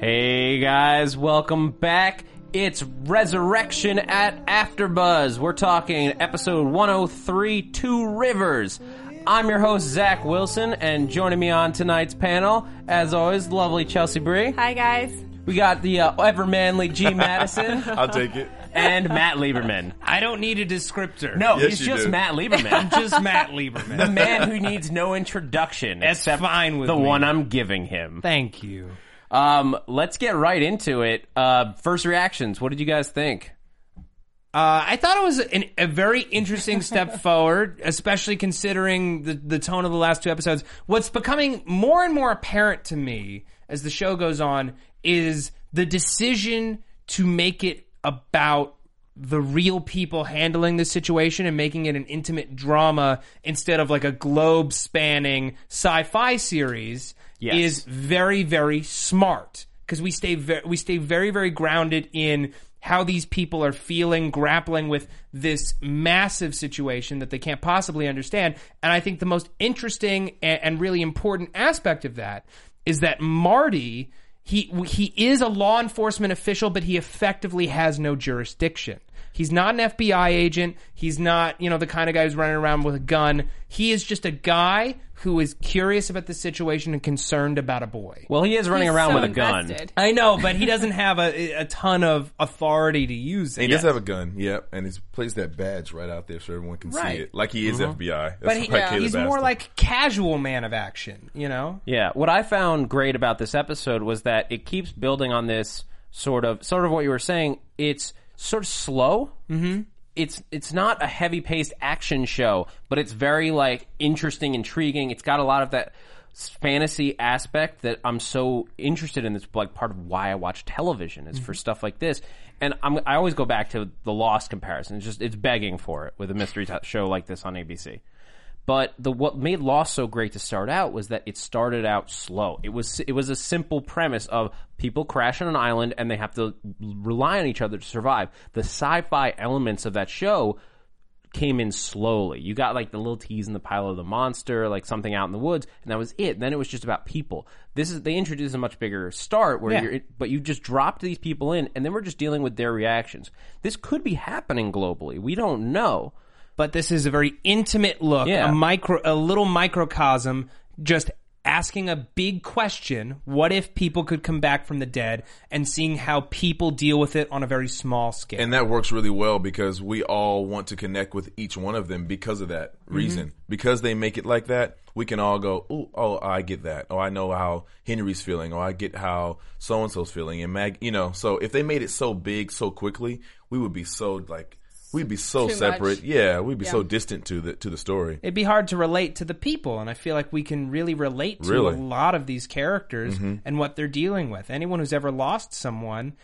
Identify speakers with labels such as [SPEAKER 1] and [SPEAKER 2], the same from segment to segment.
[SPEAKER 1] Hey guys, welcome back. It's Resurrection at AfterBuzz. We're talking episode 103, Two Rivers. I'm your host Zach Wilson, and joining me on tonight's panel, as always, lovely Chelsea Bree.
[SPEAKER 2] Hi guys.
[SPEAKER 1] We got the uh, ever manly G Madison
[SPEAKER 3] I'll take it.
[SPEAKER 1] and Matt Lieberman.
[SPEAKER 4] I don't need a descriptor.
[SPEAKER 1] No,
[SPEAKER 3] Yes,
[SPEAKER 1] he's
[SPEAKER 3] you
[SPEAKER 1] just
[SPEAKER 3] do.
[SPEAKER 1] Matt Lieberman.
[SPEAKER 4] I'm just Matt Lieberman.
[SPEAKER 1] the man who needs no introduction.
[SPEAKER 4] That's
[SPEAKER 1] except
[SPEAKER 4] fine with
[SPEAKER 1] the
[SPEAKER 4] me.
[SPEAKER 1] one I'm giving him.
[SPEAKER 4] Thank you.
[SPEAKER 1] Um, let's get right into it. Uh, first reactions. What did you guys think?
[SPEAKER 4] Uh, I thought it was an, a very interesting step forward, especially considering the, the tone of the last two episodes. What's becoming more and more apparent to me as the show goes on is the decision to make it about the real people handling the situation and making it an intimate drama instead of like a globe spanning sci-fi series
[SPEAKER 1] Yes.
[SPEAKER 4] is very very smart because we stay ve- we stay very very grounded in how these people are feeling grappling with this massive situation that they can't possibly understand and i think the most interesting and, and really important aspect of that is that marty he he is a law enforcement official but he effectively has no jurisdiction He's not an FBI agent. He's not, you know, the kind of guy who's running around with a gun. He is just a guy who is curious about the situation and concerned about a boy.
[SPEAKER 1] Well, he is running
[SPEAKER 2] He's
[SPEAKER 1] around
[SPEAKER 2] so
[SPEAKER 1] with a gun.
[SPEAKER 2] invested.
[SPEAKER 4] I know, but he doesn't have a, a ton of authority to use it.
[SPEAKER 3] He does have a gun, yep, and he's placed that badge right out there so everyone can
[SPEAKER 4] Right.
[SPEAKER 3] see it, like he is mm-hmm. FBI. That's
[SPEAKER 4] but he,
[SPEAKER 3] like Caleb
[SPEAKER 4] he's more
[SPEAKER 3] Aston.
[SPEAKER 4] like casual man of action, you know?
[SPEAKER 1] Yeah, what I found great about this episode was that it keeps building on this sort of sort of what you were saying. It's sort of slow. Mm-hmm. It's it's not a heavy paced action show, but it's very like interesting, intriguing. It's got a lot of that fantasy aspect that I'm so interested in. That's like part of why I watch television is for stuff like this. And I'm, I always go back to the Lost comparison. It's just it's begging for it with a mystery t- show like this on ABC. But the what made Lost so great to start out was that it started out slow. It was it was a simple premise of people crash on an island and they have to rely on each other to survive. The sci-fi elements of that show came in slowly. You got like the little tease in the pile of the monster, like something out in the woods, and that was it. Then it was just about people. This is they introduced a much bigger start where
[SPEAKER 4] Yeah.
[SPEAKER 1] you're but you just dropped these people in and then we're just dealing with their reactions. This could be happening globally. We don't know.
[SPEAKER 4] But this is a very intimate look,
[SPEAKER 1] Yeah.
[SPEAKER 4] a micro, a little microcosm, just asking a big question: What if people could come back from the dead? And seeing how people deal with it on a very small scale.
[SPEAKER 3] and that works really well because we all want to connect with each one of them because of that
[SPEAKER 4] Mm-hmm.
[SPEAKER 3] reason. Because they make it like that, we can all go, "Ooh, oh, I get that. Oh, I know how Henry's feeling. Oh, I get how so and so's feeling." And Mag, you know, so if they made it so big so quickly, we would be so like we'd be so separate.
[SPEAKER 2] much.
[SPEAKER 3] Yeah, we'd be so distant to the to the story.
[SPEAKER 4] it'd be hard to relate to the people and i feel like we can really relate to
[SPEAKER 3] Really? Mm-hmm.
[SPEAKER 4] a lot of these characters and what they're dealing with anyone who's ever lost someone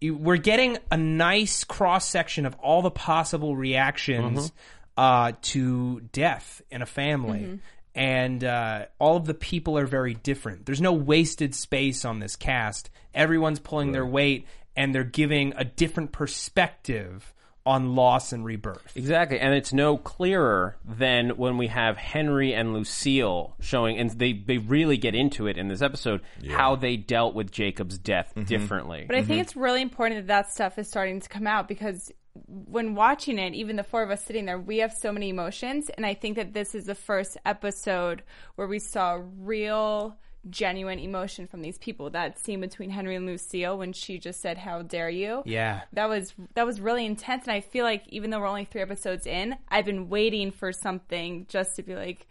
[SPEAKER 4] you, we're getting a nice cross section of all the possible reactions
[SPEAKER 3] Mm-hmm.
[SPEAKER 4] uh, to death in a family and uh, all of the people are very different there's no wasted space on this cast everyone's pulling their weight and they're giving a different perspective on loss and rebirth.
[SPEAKER 1] Exactly, and it's no clearer than when we have Henry and Lucille showing, and they they really get into it in this episode how they dealt with Jacob's death mm-hmm. differently.
[SPEAKER 2] But I think mm-hmm. it's really important that that stuff is starting to come out because when watching it, even the four of us sitting there, we have so many emotions. And I think that this is the first episode where we saw real, genuine emotion from these people. That scene between Henry and Lucille when she just said, How dare you?
[SPEAKER 4] yeah
[SPEAKER 2] That was that was really intense, and I feel like even though we're only three episodes in, I've been waiting for something just to be like,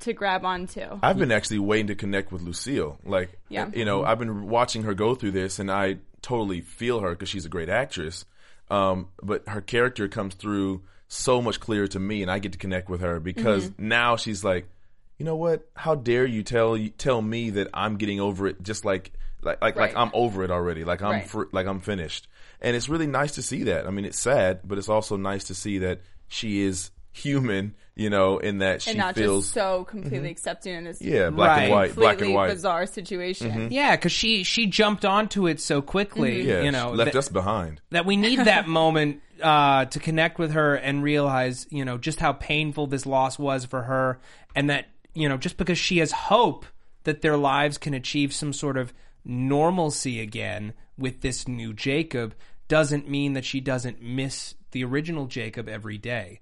[SPEAKER 2] to grab onto.
[SPEAKER 3] I've been actually waiting to connect with Lucille. Like,
[SPEAKER 2] Yeah.
[SPEAKER 3] you know, I've been watching her go through this, and I totally feel her because she's a great actress. Um, but her character comes through so much clearer to me, and I get to connect with her because
[SPEAKER 2] Mm-hmm.
[SPEAKER 3] now she's like, you know what? How dare you tell you tell me that I'm getting over it? Just like like like, like I'm over it already. Like I'm
[SPEAKER 2] Right.
[SPEAKER 3] fr- like I'm finished. And it's really nice to see that. I mean, it's sad, but it's also nice to see that she is human. You know, in that she
[SPEAKER 2] and not
[SPEAKER 3] feels
[SPEAKER 2] just so completely accepting in this
[SPEAKER 3] yeah black
[SPEAKER 4] Right.
[SPEAKER 3] and white, black
[SPEAKER 2] completely
[SPEAKER 3] and white. Mm-hmm.
[SPEAKER 2] bizarre situation.
[SPEAKER 4] Yeah, because she she jumped onto it so quickly.
[SPEAKER 3] Yeah,
[SPEAKER 4] You know,
[SPEAKER 3] left
[SPEAKER 4] that,
[SPEAKER 3] us behind.
[SPEAKER 4] that we need that moment uh, to connect with her and realize, you know, just how painful this loss was for her, and that you know, just because she has hope that their lives can achieve some sort of normalcy again with this new Jacob, doesn't mean that she doesn't miss the original Jacob every day.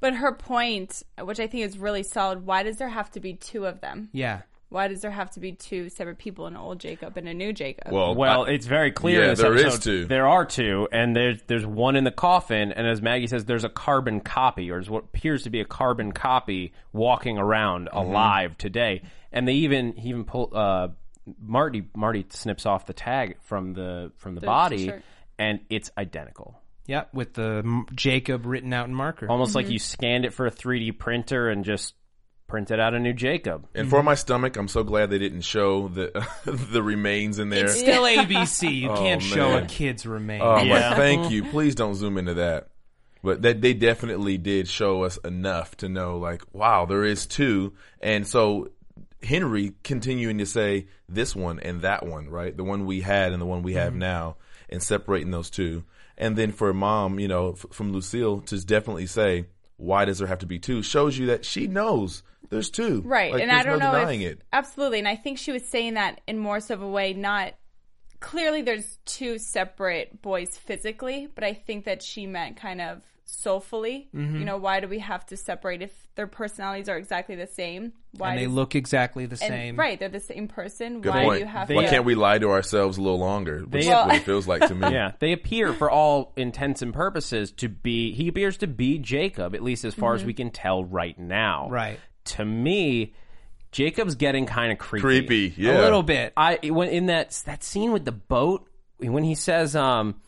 [SPEAKER 2] But her point, which I think is really solid, why does there have to be two of them?
[SPEAKER 4] Yeah.
[SPEAKER 2] Why does there have to be two separate people, an old Jacob and a new Jacob?
[SPEAKER 3] Well,
[SPEAKER 1] Well,
[SPEAKER 3] I-
[SPEAKER 1] it's very clear.
[SPEAKER 3] Yeah,
[SPEAKER 1] in this
[SPEAKER 3] there is
[SPEAKER 1] episode,
[SPEAKER 3] two.
[SPEAKER 1] There are two, and there's there's one in the coffin, and as Maggie says, there's a carbon copy, or is what appears to be a carbon copy, walking around
[SPEAKER 3] Mm-hmm.
[SPEAKER 1] alive today. And they even he even pull uh, Marty Marty snips off the tag from the from the, body,
[SPEAKER 2] shirt.
[SPEAKER 1] and it's identical.
[SPEAKER 4] Yep, with the m- Jacob written out in marker.
[SPEAKER 1] Almost like you scanned it for a 3D printer and just printed out a new Jacob.
[SPEAKER 3] and for my stomach, I'm so glad they didn't show the the remains in there.
[SPEAKER 4] It's still ABC. You oh, can't show
[SPEAKER 3] man.
[SPEAKER 4] a kid's remains.
[SPEAKER 3] Oh, I'm
[SPEAKER 1] Yeah.
[SPEAKER 3] like, thank you. Please don't zoom into that. But that they definitely did show us enough to know, like, wow, there is two, and so Henry continuing to say this one and that one, right? The one we had and the one we have mm-hmm. now, and separating those two, and then for mom, you know, f- from Lucille to definitely say, why does there have to be two? Shows you that she knows there's two,
[SPEAKER 2] Right.
[SPEAKER 3] Like,
[SPEAKER 2] and I don't
[SPEAKER 3] no
[SPEAKER 2] know
[SPEAKER 3] denying
[SPEAKER 2] if,
[SPEAKER 3] it.
[SPEAKER 2] Absolutely. And I think she was saying that in more so of a way, not clearly there's two separate boys physically, but I think that she meant kind of soulfully.
[SPEAKER 4] Mm-hmm.
[SPEAKER 2] You know, why do we have to separate if their personalities are exactly the same? Why
[SPEAKER 4] and they
[SPEAKER 2] does-
[SPEAKER 4] look exactly the
[SPEAKER 2] and-
[SPEAKER 4] same.
[SPEAKER 2] Right, they're the same person.
[SPEAKER 3] Good
[SPEAKER 2] why
[SPEAKER 3] point.
[SPEAKER 2] do you have
[SPEAKER 3] Why
[SPEAKER 2] to
[SPEAKER 3] can't we lie to ourselves a little longer? Which is
[SPEAKER 2] Well-
[SPEAKER 3] what it feels like to me.
[SPEAKER 1] Yeah, they appear for all intents and purposes to be. He appears to be Jacob, at least as far as we can tell right now.
[SPEAKER 4] Right.
[SPEAKER 1] To me, Jacob's getting kind of creepy.
[SPEAKER 3] creepy. Yeah,
[SPEAKER 4] A little bit.
[SPEAKER 1] I when in that that scene with the boat when he says, um,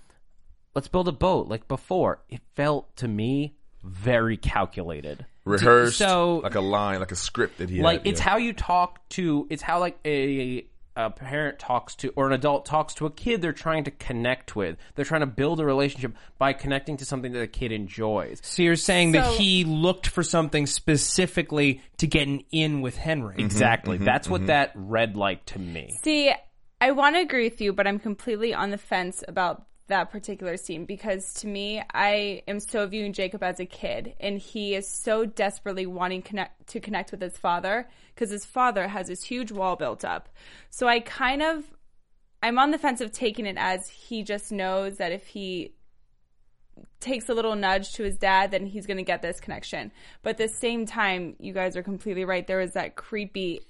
[SPEAKER 1] "Let's build a boat," like before, it felt to me very calculated.
[SPEAKER 3] rehearsed,
[SPEAKER 4] so-
[SPEAKER 3] like a line, like a script that he
[SPEAKER 1] like
[SPEAKER 3] had.
[SPEAKER 1] it's
[SPEAKER 3] yeah.
[SPEAKER 1] how you talk to it's how like a a parent talks to or an adult talks to a kid they're trying to connect with. They're trying to build a relationship by connecting to something that a kid enjoys.
[SPEAKER 4] So you're saying that he looked for something specifically to get an in with Henry.
[SPEAKER 1] Mm-hmm, exactly. Mm-hmm, that's what mm-hmm. that read like to me.
[SPEAKER 2] See, I want to agree with you, but I'm completely on the fence about that particular scene because to me, I am so viewing Jacob as a kid, and he is so desperately wanting connect to connect with his father because his father has this huge wall built up. So I kind of, I'm on the fence of taking it as he just knows that if he takes a little nudge to his dad, then he's going to get this connection. But at the same time, you guys are completely right. There is that creepy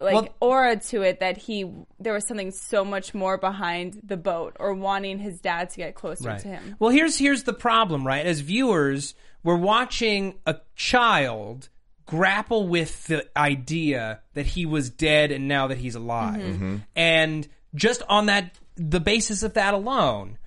[SPEAKER 2] like
[SPEAKER 4] Well-
[SPEAKER 2] aura to it that he there was something so much more behind the boat or wanting his dad to get closer to him.
[SPEAKER 4] Well, here's here's the problem, right? As viewers, we're watching a child grapple with the idea that he was dead and now that he's alive.
[SPEAKER 2] Mm-hmm.
[SPEAKER 4] And just on that the basis of that alone,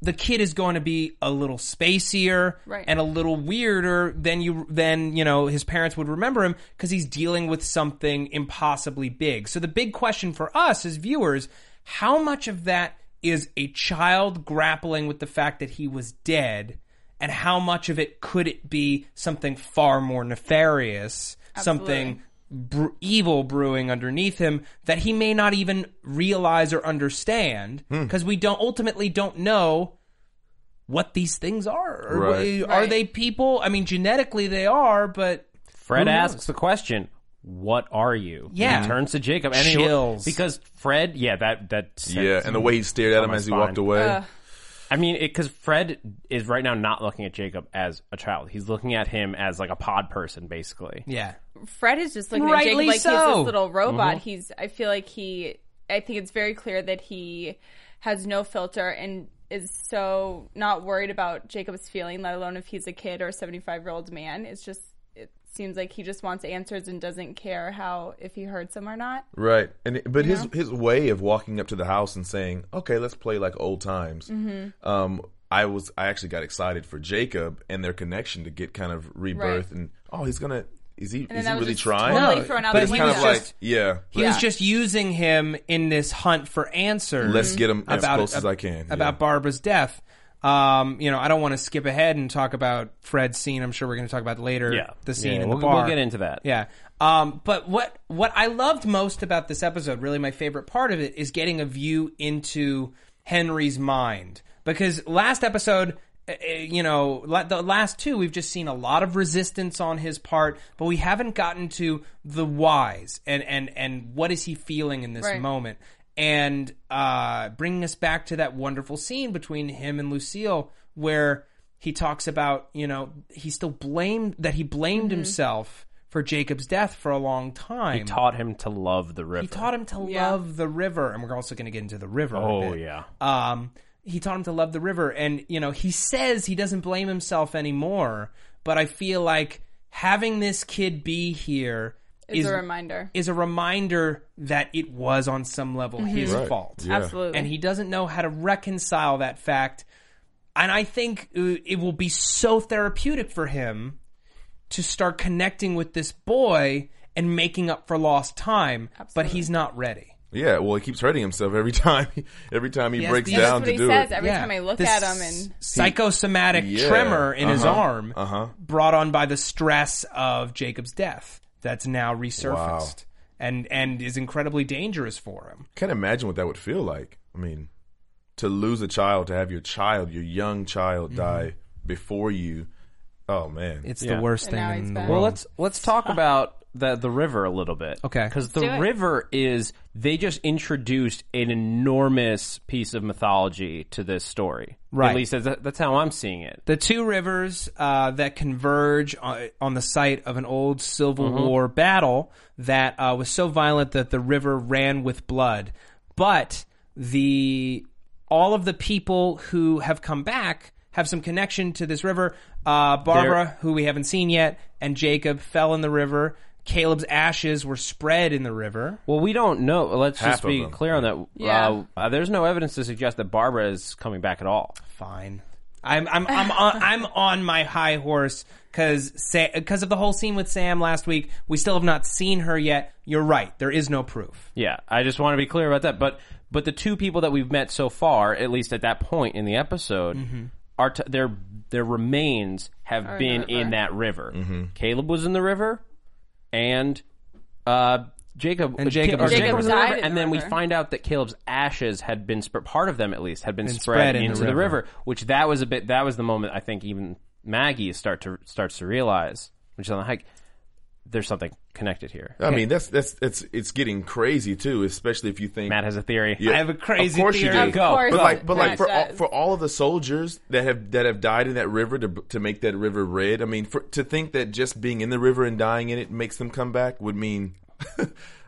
[SPEAKER 4] the kid is going to be a little spacier
[SPEAKER 2] Right.
[SPEAKER 4] and a little weirder than you than you know his parents would remember him because he's dealing with something impossibly big. So the big question for us as viewers, how much of that is a child grappling with the fact that he was dead and how much of it could it be something far more nefarious, something br- evil brewing underneath him that he may not even realize or understand hmm. because we don't ultimately don't know what these things are. Or
[SPEAKER 3] Right.
[SPEAKER 4] wh- Are
[SPEAKER 2] Right.
[SPEAKER 4] they people? I mean, genetically they are, but
[SPEAKER 1] fred
[SPEAKER 4] Who
[SPEAKER 1] asks the question what are you
[SPEAKER 4] Yeah.
[SPEAKER 1] he turns to jacob and he-
[SPEAKER 4] Chills.
[SPEAKER 1] because fred yeah that that
[SPEAKER 3] yeah, and the way he stared at him
[SPEAKER 1] my
[SPEAKER 3] as he
[SPEAKER 1] spine.
[SPEAKER 3] walked away.
[SPEAKER 2] Ugh.
[SPEAKER 1] I mean, because Fred is right now not looking at Jacob as a child. He's looking at him as like a pod person, basically.
[SPEAKER 4] yeah.
[SPEAKER 2] Fred is just looking
[SPEAKER 4] Rightly
[SPEAKER 2] at Jacob like he's this little robot. Mm-hmm. He's I feel like he I think it's very clear that he has no filter and is so not worried about Jacob's feeling, let alone if he's a kid or a 75 year old man. It's just it's seems like he just wants answers and doesn't care how if he hurts him or not.
[SPEAKER 3] Right, and it- but his his way of walking up to the house and saying, "Okay, let's play like old times."
[SPEAKER 2] Mm-hmm.
[SPEAKER 3] Um, I was I actually got excited for Jacob and their connection to get kind of rebirth,
[SPEAKER 2] Right.
[SPEAKER 3] and oh, he's gonna is he is he really trying?
[SPEAKER 2] totally
[SPEAKER 4] No, but
[SPEAKER 2] the
[SPEAKER 3] it's
[SPEAKER 4] he
[SPEAKER 3] kind
[SPEAKER 4] was
[SPEAKER 3] of like
[SPEAKER 4] just-
[SPEAKER 3] yeah,
[SPEAKER 4] He was
[SPEAKER 2] Yeah.
[SPEAKER 4] just using him in this hunt for answers.
[SPEAKER 3] let's get him as
[SPEAKER 4] about
[SPEAKER 3] close as I can yeah.
[SPEAKER 4] about Barbara's death. Um, you know, I don't want to skip ahead and talk about Fred's scene. I'm sure we're going to talk about later.
[SPEAKER 1] Yeah.
[SPEAKER 4] the scene
[SPEAKER 1] Yeah,
[SPEAKER 4] in
[SPEAKER 1] we'll-
[SPEAKER 4] the bar.
[SPEAKER 1] we'll get into that.
[SPEAKER 4] Yeah. Um, but what what I loved most about this episode, really my favorite part of it, is getting a view into Henry's mind. Because last episode, uh, uh, you know, la- the last two, we've just seen a lot of resistance on his part, but we haven't gotten to the whys and and and what is he feeling in this
[SPEAKER 2] Right.
[SPEAKER 4] moment. And uh, bringing us back to that wonderful scene between him and Lucille, where he talks about, you know, he still blamed that he blamed himself for Jacob's death for a long time.
[SPEAKER 1] He taught him to love the river.
[SPEAKER 4] He taught him to
[SPEAKER 2] Yeah.
[SPEAKER 4] love the river, and we're also going to get into the river. a
[SPEAKER 1] Oh,
[SPEAKER 4] bit.
[SPEAKER 1] yeah.
[SPEAKER 4] Um, he taught him to love the river, and you know, he says he doesn't blame himself anymore. But I feel like having this kid be here
[SPEAKER 2] Is a reminder.
[SPEAKER 4] is a reminder that it was on some level his
[SPEAKER 3] Right.
[SPEAKER 4] fault
[SPEAKER 3] Yeah.
[SPEAKER 2] Absolutely.
[SPEAKER 4] and he doesn't know how to reconcile that fact. And I think uh, it will be so therapeutic for him to start connecting with this boy and making up for lost time, but he's not ready.
[SPEAKER 3] Yeah, well, he keeps hurting himself every time. Every time he
[SPEAKER 4] Yes,
[SPEAKER 3] breaks
[SPEAKER 4] that's
[SPEAKER 3] down
[SPEAKER 2] That's what
[SPEAKER 3] to
[SPEAKER 2] he
[SPEAKER 3] do
[SPEAKER 2] says
[SPEAKER 3] it.
[SPEAKER 2] every
[SPEAKER 4] Yeah.
[SPEAKER 2] time I look
[SPEAKER 4] This
[SPEAKER 2] at him and
[SPEAKER 4] psychosomatic
[SPEAKER 3] Yeah.
[SPEAKER 4] tremor in his
[SPEAKER 3] Uh-huh.
[SPEAKER 4] arm
[SPEAKER 3] Uh-huh.
[SPEAKER 4] brought on by the stress of Jacob's death that's now resurfaced and and is incredibly dangerous for him.
[SPEAKER 3] Can't imagine what that would feel like. I mean, to lose a child, to have your child, your young child, mm-hmm. die before you. Oh man,
[SPEAKER 4] It's
[SPEAKER 1] Yeah.
[SPEAKER 4] the worst
[SPEAKER 2] And
[SPEAKER 4] thing in the world.
[SPEAKER 1] Well, let's let's talk about the the river a little bit.
[SPEAKER 4] Okay.
[SPEAKER 1] because the
[SPEAKER 2] it.
[SPEAKER 1] river is they just introduced an enormous piece of mythology to this story.
[SPEAKER 4] Right.
[SPEAKER 1] At least that's, that's how I'm seeing it.
[SPEAKER 4] The two rivers uh, that converge on, on the site of an old Civil
[SPEAKER 1] Mm-hmm.
[SPEAKER 4] War battle that uh, was so violent that the river ran with blood. But the all of the people who have come back have some connection to this river. Uh, Barbara, who we haven't seen yet, and Jacob fell in the river. Caleb's ashes were spread in the river.
[SPEAKER 1] Well, we don't know. Let's
[SPEAKER 3] Half
[SPEAKER 1] just
[SPEAKER 3] of
[SPEAKER 1] be
[SPEAKER 3] them.
[SPEAKER 1] clear on that.
[SPEAKER 2] Yeah.
[SPEAKER 1] Uh, uh, there's no evidence to suggest that Barbara is coming back at all.
[SPEAKER 4] Fine. I'm I'm I'm on, I'm on my high horse because because of the whole scene with Sam last week. We still have not seen her yet. You're right. There is no proof.
[SPEAKER 1] Yeah, I just want to be clear about that. But but the two people that we've met so far, at least at that point in the episode,
[SPEAKER 4] Mm-hmm.
[SPEAKER 1] are t- their their remains have
[SPEAKER 2] in
[SPEAKER 1] been
[SPEAKER 2] the
[SPEAKER 1] in,
[SPEAKER 2] river.
[SPEAKER 1] that river. Caleb was in the river, and uh, Jacob
[SPEAKER 4] And Jacob
[SPEAKER 1] or
[SPEAKER 4] was in
[SPEAKER 1] Jacob was in the
[SPEAKER 2] river.
[SPEAKER 1] river,
[SPEAKER 2] Died in
[SPEAKER 1] and
[SPEAKER 2] the
[SPEAKER 1] then we
[SPEAKER 2] river.
[SPEAKER 1] find out that Caleb's ashes had been spread. Part of them, at least, had been, spread,
[SPEAKER 4] spread in the
[SPEAKER 1] into the
[SPEAKER 4] river.
[SPEAKER 1] river. Which that was a bit. That was the moment I think even Maggie start to starts to realize, which is on the hike. There's something connected here.
[SPEAKER 3] I mean that's that's it's it's getting crazy too, especially if you think
[SPEAKER 1] Matt has a theory.
[SPEAKER 3] Yeah,
[SPEAKER 4] I have a crazy
[SPEAKER 3] Of course you
[SPEAKER 4] theory.
[SPEAKER 3] do.
[SPEAKER 2] Of course
[SPEAKER 3] But like, but like for all, for all of the soldiers that have that have died in that river to to make that river red. I mean, for, to think that just being in the river and dying in it makes them come back would mean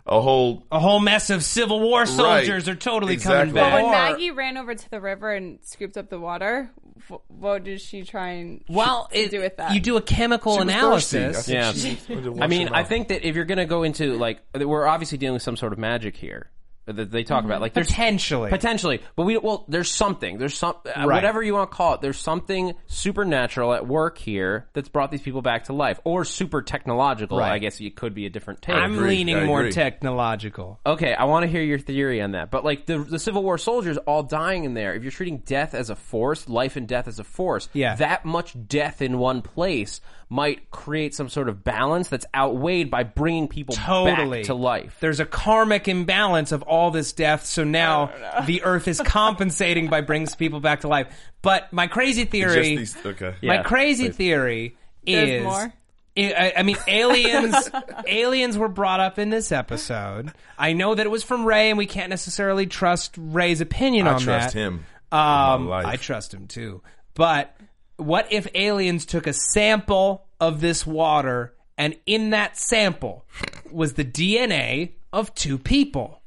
[SPEAKER 3] a whole.
[SPEAKER 4] A whole mess of Civil War soldiers are totally coming back.
[SPEAKER 2] But when Maggie ran over to the river and scooped up the water, wh- what did she try and
[SPEAKER 4] well, it,
[SPEAKER 2] do with that?
[SPEAKER 4] you do a chemical
[SPEAKER 3] She was. I
[SPEAKER 4] analysis.
[SPEAKER 1] Yeah.
[SPEAKER 3] she wanted to
[SPEAKER 1] I mean, I think that if you're going to go into like, we're obviously dealing with some sort of magic here that they talk about. Like, there's
[SPEAKER 4] Potentially.
[SPEAKER 1] potentially, but we well, there's something, there's some, uh,
[SPEAKER 4] Right.
[SPEAKER 1] whatever you want to call it. There's something supernatural at work here that's brought these people back to life, or super technological.
[SPEAKER 4] Right.
[SPEAKER 1] I guess it could be a different take.
[SPEAKER 4] I'm leaning
[SPEAKER 3] I
[SPEAKER 4] more
[SPEAKER 3] agree.
[SPEAKER 4] technological.
[SPEAKER 1] Okay, I want to hear your theory on that. But like the the Civil War soldiers all dying in there, if you're treating death as a force, life and death as a force,
[SPEAKER 4] Yeah.
[SPEAKER 1] that much death in one place might create some sort of balance that's outweighed by bringing people
[SPEAKER 4] Totally
[SPEAKER 1] back to life.
[SPEAKER 4] There's a karmic imbalance of all this death, so now the Earth is compensating by bringing people back to life. But my crazy theory,
[SPEAKER 3] Just these, okay.
[SPEAKER 4] my
[SPEAKER 1] Yeah,
[SPEAKER 4] crazy
[SPEAKER 1] please.
[SPEAKER 4] theory
[SPEAKER 2] There's
[SPEAKER 4] is.
[SPEAKER 2] more?
[SPEAKER 4] I, I- I mean, aliens. aliens were brought up in this episode. I know that it was from Ray, and we can't necessarily trust Ray's opinion
[SPEAKER 3] I
[SPEAKER 4] on
[SPEAKER 3] trust
[SPEAKER 4] that.
[SPEAKER 3] him.
[SPEAKER 4] Um,
[SPEAKER 3] with my life.
[SPEAKER 4] I trust him too. But what if aliens took a sample of this water and in that sample was the DNA of two people?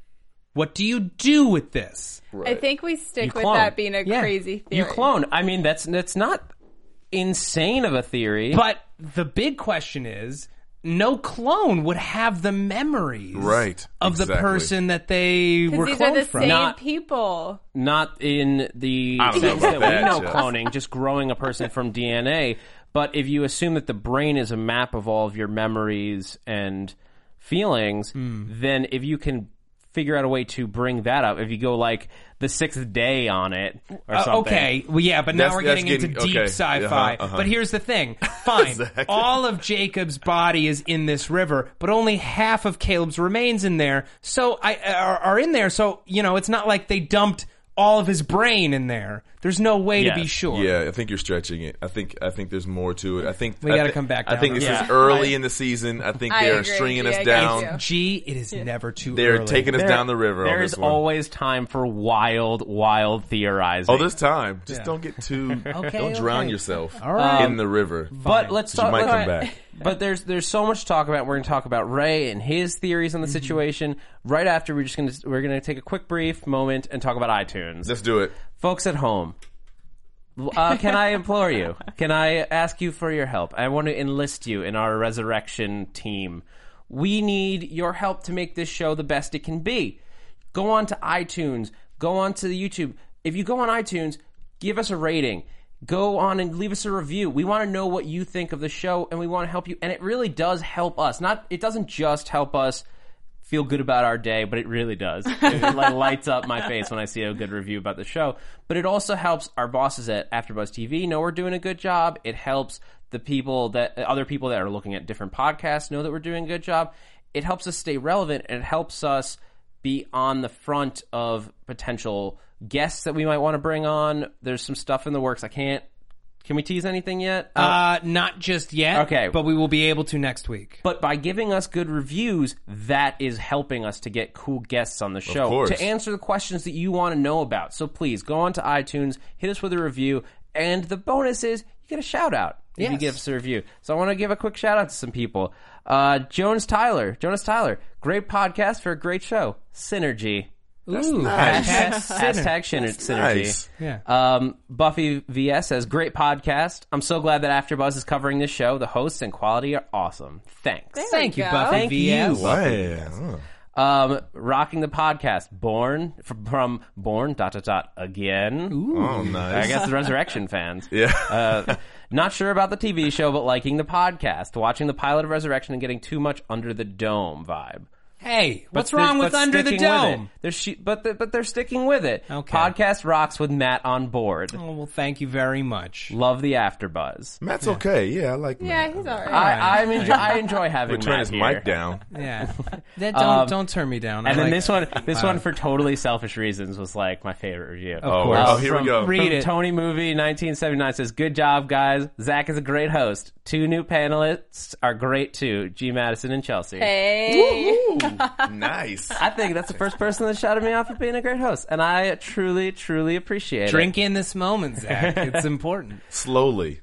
[SPEAKER 4] What do you do with this?
[SPEAKER 2] I think we stick
[SPEAKER 1] You
[SPEAKER 2] with
[SPEAKER 1] clone.
[SPEAKER 2] that being a
[SPEAKER 4] Yeah.
[SPEAKER 2] crazy theory.
[SPEAKER 1] You clone. I mean, that's that's not insane of a theory.
[SPEAKER 4] But the big question is no clone would have the memories
[SPEAKER 3] Right,
[SPEAKER 4] of the person that they were
[SPEAKER 2] Because these are
[SPEAKER 4] cloned
[SPEAKER 2] the
[SPEAKER 4] from.
[SPEAKER 2] same
[SPEAKER 1] Not-
[SPEAKER 2] people.
[SPEAKER 1] not in the
[SPEAKER 3] I don't know
[SPEAKER 1] sense that,
[SPEAKER 3] about
[SPEAKER 1] we know
[SPEAKER 3] Jeff.
[SPEAKER 1] cloning, just growing a person from DNA. But if you assume that the brain is a map of all of your memories and feelings,
[SPEAKER 4] Hmm.
[SPEAKER 1] then if you can figure out a way to bring that up, if you go like the sixth day on it or
[SPEAKER 4] Uh,
[SPEAKER 1] something.
[SPEAKER 4] okay, well, yeah, but now
[SPEAKER 3] That's-
[SPEAKER 4] we're
[SPEAKER 3] that's
[SPEAKER 4] getting, into
[SPEAKER 3] getting-
[SPEAKER 4] deep
[SPEAKER 3] okay.
[SPEAKER 4] sci-fi.
[SPEAKER 3] Uh-huh, uh-huh.
[SPEAKER 4] But here's the thing: fine,
[SPEAKER 3] Exactly.
[SPEAKER 4] all of Jacob's body is in this river, but only half of Caleb's remains in there. So I are, are in there. So you know, it's not like they dumped all of his brain in there. There's no way to be sure.
[SPEAKER 3] Yeah, I think you're stretching it. I think I think there's more to it. I think
[SPEAKER 4] We
[SPEAKER 3] I
[SPEAKER 4] gotta
[SPEAKER 3] thi-
[SPEAKER 4] come back
[SPEAKER 3] I think
[SPEAKER 4] on
[SPEAKER 3] this is early in the season. I think
[SPEAKER 2] I
[SPEAKER 3] they're
[SPEAKER 2] agree,
[SPEAKER 3] stringing
[SPEAKER 2] G,
[SPEAKER 3] us down.
[SPEAKER 2] you.
[SPEAKER 4] G, it is never too late.
[SPEAKER 3] They're
[SPEAKER 4] early.
[SPEAKER 3] taking us
[SPEAKER 1] There-
[SPEAKER 3] down the river. on
[SPEAKER 1] There's always time for wild, wild theorizing.
[SPEAKER 3] Oh, there's time. Just don't get too. don't drown
[SPEAKER 4] okay.
[SPEAKER 3] yourself
[SPEAKER 4] All right.
[SPEAKER 3] in the river.
[SPEAKER 1] But let's
[SPEAKER 3] You
[SPEAKER 1] talk.
[SPEAKER 3] might come
[SPEAKER 1] let's-
[SPEAKER 3] back.
[SPEAKER 1] But there's there's so much to talk about. We're going to talk about Ray and his theories on the mm-hmm. situation. Right after, we're just going to we're going to take a quick brief moment and talk about iTunes.
[SPEAKER 3] Let's do it.
[SPEAKER 1] Folks at home, uh, can I implore you? Can I ask you for your help? I want to enlist you in our resurrection team. We need your help to make this show the best it can be. Go on to iTunes. Go on to the YouTube. If you go on iTunes, give us a rating. Go on and leave us a review. We want to know what you think of the show, and we want to help you. And it really does help us. Not it doesn't just help us feel good about our day, but it really does. It, like lights up my face when I see a good review about the show. But it also helps our bosses at AfterBuzz TV know we're doing a good job. It helps the people that other people that are looking at different podcasts know that we're doing a good job. It helps us stay relevant and it helps us be on the front of potential guests that we might want to bring on. There's some stuff in the works. I can't. Can we tease anything yet?
[SPEAKER 4] Uh, not just yet.
[SPEAKER 1] Okay.
[SPEAKER 4] but we will be able to next week.
[SPEAKER 1] But by giving us good reviews, that is helping us to get cool guests on the show
[SPEAKER 3] course.
[SPEAKER 1] to answer the questions that you want to know about. So please go on to iTunes, hit us with a review, and the bonus is you get a shout out if you give us a review. So I want to give a quick shout out to some people. Uh, Jonas Tyler, Jonas Tyler, great podcast for a great show. Synergy.
[SPEAKER 4] Ooh,
[SPEAKER 3] nice.
[SPEAKER 4] hashtag
[SPEAKER 1] Hashtag
[SPEAKER 4] Sinner.
[SPEAKER 1] syn- synergy.
[SPEAKER 3] Nice.
[SPEAKER 4] Yeah.
[SPEAKER 1] Um, Buffy VS says, great podcast. I'm so glad that AfterBuzz is covering this show. The hosts and quality are awesome. Thanks.
[SPEAKER 4] Thank you,
[SPEAKER 2] go.
[SPEAKER 4] Buffy.
[SPEAKER 1] Thank you.
[SPEAKER 4] VS.
[SPEAKER 3] Wow.
[SPEAKER 1] Um, rocking the podcast, born from, from born dot dot dot again.
[SPEAKER 3] Oh, nice.
[SPEAKER 1] I guess the Resurrection fans.
[SPEAKER 3] Yeah.
[SPEAKER 1] Uh, not sure about the TV show, but liking the podcast, watching the pilot of Resurrection, and getting too much under the dome vibe.
[SPEAKER 4] Hey, what's
[SPEAKER 1] they're-
[SPEAKER 4] wrong with Under the
[SPEAKER 1] sticking with it.
[SPEAKER 4] Dome?
[SPEAKER 1] They're she- but they're, but they're sticking with it.
[SPEAKER 4] Okay.
[SPEAKER 1] Podcast rocks with Matt on board.
[SPEAKER 4] Oh, well, thank you very much.
[SPEAKER 1] Love the AfterBuzz.
[SPEAKER 3] Matt's okay. Yeah, I like
[SPEAKER 2] Yeah,
[SPEAKER 3] Matt.
[SPEAKER 2] he's all right.
[SPEAKER 1] I, I'm enjoy, I enjoy having
[SPEAKER 3] We're turning
[SPEAKER 1] Matt
[SPEAKER 3] his
[SPEAKER 1] here.
[SPEAKER 3] mic down.
[SPEAKER 4] Yeah, that, don't
[SPEAKER 1] Um,
[SPEAKER 4] don't turn me down. I
[SPEAKER 1] And then
[SPEAKER 4] like-
[SPEAKER 1] this one, this one for totally selfish reasons was like my favorite review.
[SPEAKER 4] Of
[SPEAKER 3] course. Oh, here we go.
[SPEAKER 4] Read it.
[SPEAKER 1] Tony Movie 1979 says, "Good job, guys. Zach is a great host. Two new panelists are great too. G. Madison and Chelsea.
[SPEAKER 2] hey.
[SPEAKER 3] Ooh, nice.
[SPEAKER 1] I think that's the first person that shouted me out for being a great host, and I truly, truly appreciate it.
[SPEAKER 4] drink in this moment, Zach. It's important.
[SPEAKER 3] Slowly.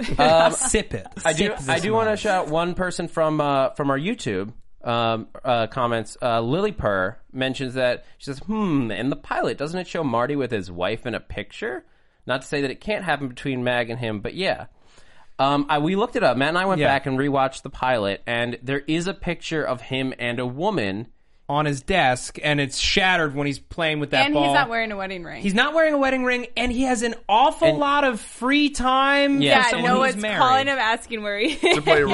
[SPEAKER 4] Sip it.
[SPEAKER 1] it. I do.
[SPEAKER 4] Sip this
[SPEAKER 1] I do want to
[SPEAKER 4] moment.
[SPEAKER 1] shout one person from uh, from our YouTube um, uh, comments. Uh, Lily Purr mentions that she says, "Hmm." In the pilot, doesn't it show Marty with his wife in a picture? Not to say that it can't happen between Mag and him, but yeah. Um, I, we looked it up. Matt and I went
[SPEAKER 4] Yeah.
[SPEAKER 1] back and rewatched the pilot, and there is a picture of him and a woman.
[SPEAKER 4] on his desk, and it's shattered when he's playing with that
[SPEAKER 2] and
[SPEAKER 4] ball.
[SPEAKER 2] he's not wearing a wedding ring.
[SPEAKER 4] He's not wearing a wedding ring, and he has an awful
[SPEAKER 1] And-
[SPEAKER 4] lot of free time.
[SPEAKER 1] Yeah,
[SPEAKER 4] for
[SPEAKER 2] yeah,
[SPEAKER 4] someone
[SPEAKER 2] no
[SPEAKER 4] who's
[SPEAKER 2] one's
[SPEAKER 4] married.
[SPEAKER 2] calling him asking where he
[SPEAKER 3] To play
[SPEAKER 1] He
[SPEAKER 3] racquetball.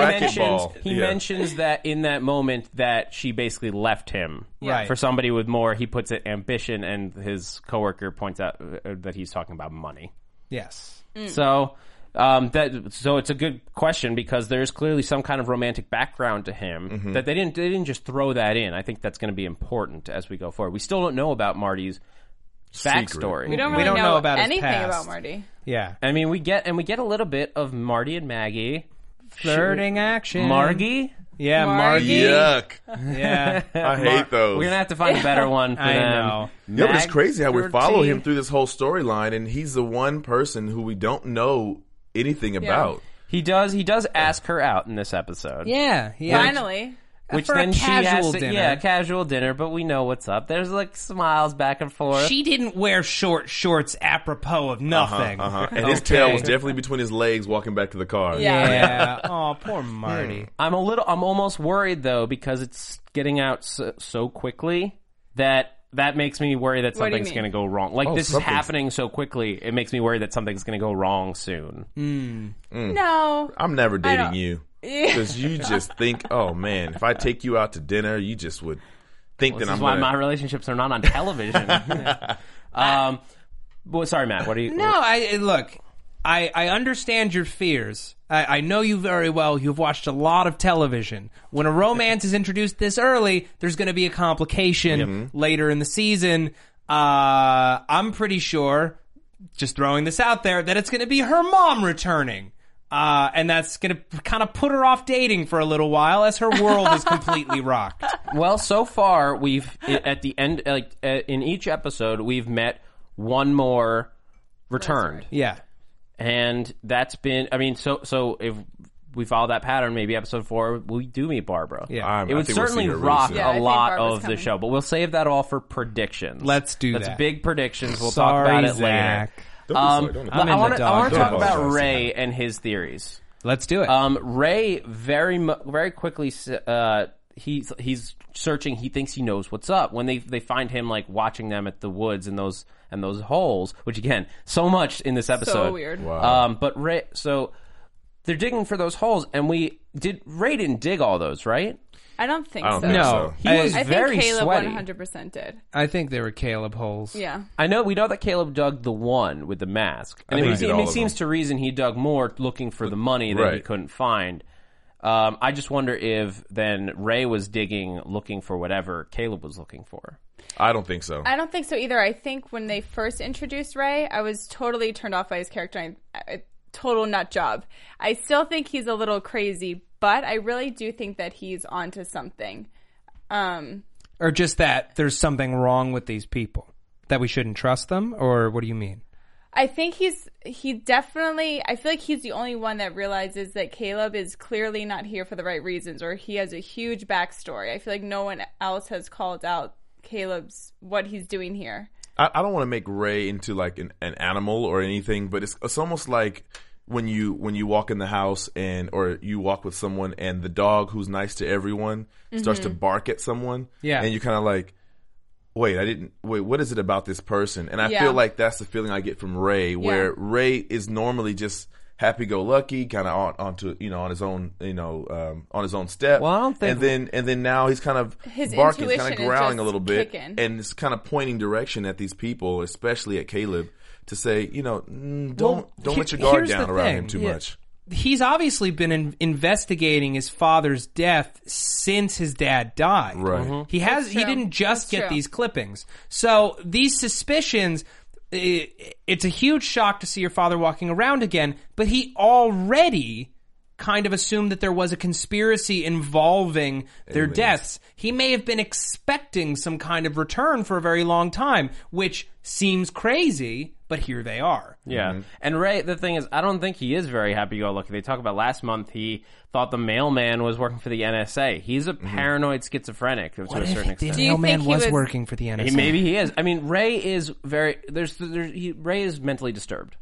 [SPEAKER 1] mentions he
[SPEAKER 3] Yeah.
[SPEAKER 1] mentions that in that moment that she basically left him
[SPEAKER 4] Right.
[SPEAKER 1] for somebody with more. He puts it ambition, and his coworker points out uh, that he's talking about money.
[SPEAKER 4] Yes.
[SPEAKER 1] So um, that so it's a good question because there's clearly some kind of romantic background to him
[SPEAKER 3] Mm-hmm.
[SPEAKER 1] that they didn't they didn't just throw that in. I think that's going to be important as we go forward. We still don't know about Marty's backstory.
[SPEAKER 2] we don't
[SPEAKER 4] We
[SPEAKER 2] really
[SPEAKER 4] don't know about his
[SPEAKER 2] anything
[SPEAKER 4] past.
[SPEAKER 2] about Marty.
[SPEAKER 4] Yeah.
[SPEAKER 1] I mean, we get and we get a little bit of Marty and Maggie,
[SPEAKER 4] Flirting action.
[SPEAKER 1] Margie.
[SPEAKER 4] Yeah,
[SPEAKER 2] Margie.
[SPEAKER 4] Margie.
[SPEAKER 3] Yuck.
[SPEAKER 4] Yeah.
[SPEAKER 3] I hate those.
[SPEAKER 1] We're gonna have to find a better one. For
[SPEAKER 4] I
[SPEAKER 1] them.
[SPEAKER 4] know.
[SPEAKER 3] Yeah, but it's crazy how we follow him through this whole storyline, and he's the one person who we don't know anything about.
[SPEAKER 1] He does. He does ask her out in this episode.
[SPEAKER 4] Yeah. yeah.
[SPEAKER 2] Finally.
[SPEAKER 1] which
[SPEAKER 4] For a
[SPEAKER 1] then she has
[SPEAKER 4] casual
[SPEAKER 1] to,
[SPEAKER 4] dinner.
[SPEAKER 1] yeah, casual dinner. But we know what's up. There's like smiles back and forth.
[SPEAKER 4] She didn't wear short shorts apropos of nothing.
[SPEAKER 3] Uh-huh. And his tail was definitely between his legs walking back to the car.
[SPEAKER 2] Yeah.
[SPEAKER 4] Yeah. oh, poor Marty.
[SPEAKER 1] I'm a little. I'm almost worried though because it's getting out so, so quickly that that makes me worry that
[SPEAKER 2] What do you
[SPEAKER 1] something's
[SPEAKER 2] mean?
[SPEAKER 1] going to go wrong. Like
[SPEAKER 3] Oh,
[SPEAKER 1] this is
[SPEAKER 3] something's-
[SPEAKER 1] happening so quickly, it makes me worry that something's going to go wrong soon.
[SPEAKER 2] No.
[SPEAKER 3] I'm never dating
[SPEAKER 2] don't-
[SPEAKER 3] you. Because you just think, oh man, if I take you out to dinner, you just would think
[SPEAKER 1] This
[SPEAKER 3] that
[SPEAKER 1] is
[SPEAKER 3] I'm
[SPEAKER 1] why
[SPEAKER 3] gonna.
[SPEAKER 1] my relationships are not on television. um, well, sorry, Matt. What are you?
[SPEAKER 4] No, I look. I, I understand your fears. I, I know you very well. You've watched a lot of television. When a romance is introduced this early, there's going to be a complication later in the season. Uh, I'm pretty sure, just throwing this out there, that it's going to be her mom returning. Uh, and that's going to kind of put her off dating for a little while as her world is completely rocked.
[SPEAKER 1] Well, so far we've i- at the end, like uh, in each episode, we've met one more returned,
[SPEAKER 4] Yeah.
[SPEAKER 1] And that's been. I mean, so so if we follow that pattern, maybe episode four we do meet Barbara.
[SPEAKER 4] Yeah.
[SPEAKER 3] I'm-
[SPEAKER 1] it would
[SPEAKER 3] think we'll
[SPEAKER 1] certainly rock
[SPEAKER 3] soon.
[SPEAKER 2] Yeah, I
[SPEAKER 1] a
[SPEAKER 2] think
[SPEAKER 1] lot
[SPEAKER 2] Barbara's
[SPEAKER 1] of the show, but we'll save that all for predictions.
[SPEAKER 4] Let's do that.
[SPEAKER 1] That's
[SPEAKER 4] that.
[SPEAKER 1] big predictions. We'll
[SPEAKER 4] Sorry,
[SPEAKER 1] talk about it
[SPEAKER 4] Zach.
[SPEAKER 1] later. Um,
[SPEAKER 3] sorry,
[SPEAKER 4] I'm in
[SPEAKER 1] want to I want to talk
[SPEAKER 3] Don't
[SPEAKER 1] about
[SPEAKER 3] apologize.
[SPEAKER 1] Ray and his theories.
[SPEAKER 4] Let's do it.
[SPEAKER 1] Um, Ray very very quickly s- uh, he's he's searching. He thinks he knows what's up. When they they find him like watching them at the woods and those and those holes, which again, so much in this episode.
[SPEAKER 2] So weird.
[SPEAKER 3] Wow.
[SPEAKER 1] Um, but Ray, so they're digging for those holes, and we did. Ray didn't dig all those, right?
[SPEAKER 2] I don't think
[SPEAKER 3] I don't
[SPEAKER 2] so.
[SPEAKER 3] think
[SPEAKER 4] no,
[SPEAKER 3] so.
[SPEAKER 1] He
[SPEAKER 4] I,
[SPEAKER 1] was
[SPEAKER 2] I
[SPEAKER 1] very
[SPEAKER 2] think Caleb
[SPEAKER 1] sweaty.
[SPEAKER 2] 100% did.
[SPEAKER 4] I think they were Caleb holes.
[SPEAKER 2] Yeah.
[SPEAKER 1] I know we know that Caleb dug the one with the mask, and
[SPEAKER 3] I
[SPEAKER 1] it,
[SPEAKER 3] think he did all
[SPEAKER 1] it
[SPEAKER 3] of
[SPEAKER 1] seems
[SPEAKER 3] them.
[SPEAKER 1] to reason he dug more looking for the money that he
[SPEAKER 3] Right.
[SPEAKER 1] couldn't find. Um, I just wonder if then Ray was digging, looking for whatever Caleb was looking for.
[SPEAKER 3] I don't think so.
[SPEAKER 2] I don't think so either. I think when they first introduced Ray, I was totally turned off by his character. I, I, total nut job. I still think he's a little crazy, but I really do think that he's onto something. Um,
[SPEAKER 4] Or just that there's something wrong with these people that we shouldn't trust them, or what do you mean?
[SPEAKER 2] I think he's he definitely. I feel like he's the only one that realizes that Caleb is clearly not here for the right reasons, or he has a huge backstory. I feel like no one else has called out Caleb's what he's doing here.
[SPEAKER 3] I, I don't want to make Ray into like an, an animal or anything, but it's it's almost like when you when you walk in the house and or you walk with someone and the dog who's nice to everyone starts to mm-hmm. bark at someone.
[SPEAKER 4] Yeah.
[SPEAKER 3] and you're kind of like. Wait, I didn't. Wait, what is it about this person? And I
[SPEAKER 2] Yeah.
[SPEAKER 3] feel like that's the feeling I get from Ray, where
[SPEAKER 2] Yeah.
[SPEAKER 3] Ray is normally just happy-go-lucky, kind of on onto you know on his own you know um, on his own step.
[SPEAKER 1] Well, I don't think-
[SPEAKER 3] And then and then now he's kind of
[SPEAKER 2] His
[SPEAKER 3] barking, kind
[SPEAKER 2] intuition
[SPEAKER 3] of growling a
[SPEAKER 2] just
[SPEAKER 3] little bit,
[SPEAKER 2] kicking.
[SPEAKER 3] and it's kind of pointing direction at these people, especially at Caleb, to say, you know, mm, don't
[SPEAKER 4] Well,
[SPEAKER 3] don't
[SPEAKER 4] he-
[SPEAKER 3] let your guard down around
[SPEAKER 4] thing.
[SPEAKER 3] him too
[SPEAKER 4] Yeah.
[SPEAKER 3] much.
[SPEAKER 4] He's obviously been in- investigating his father's death since his dad died.
[SPEAKER 3] Right. Mhm.
[SPEAKER 4] He has. He didn't just
[SPEAKER 2] That's
[SPEAKER 4] get
[SPEAKER 2] true.
[SPEAKER 4] these clippings. So these suspicions. It's a huge shock to see your father walking around again, but he already kind of assumed that there was a conspiracy involving their
[SPEAKER 3] Aliens.
[SPEAKER 4] deaths. He may have been expecting some kind of return for a very long time, which seems crazy, but here they are.
[SPEAKER 1] Yeah. Mm-hmm. And Ray, the thing is, I don't think he is very happy go lucky. They talk about last month he thought the mailman was working for the NSA. He's a mm-hmm. paranoid schizophrenic to a certain extent.
[SPEAKER 2] Do you
[SPEAKER 4] mailman was,
[SPEAKER 2] was-
[SPEAKER 4] working for the NSA?
[SPEAKER 1] He, maybe he is. I mean, Ray is very. There's, there's he, Ray is mentally disturbed.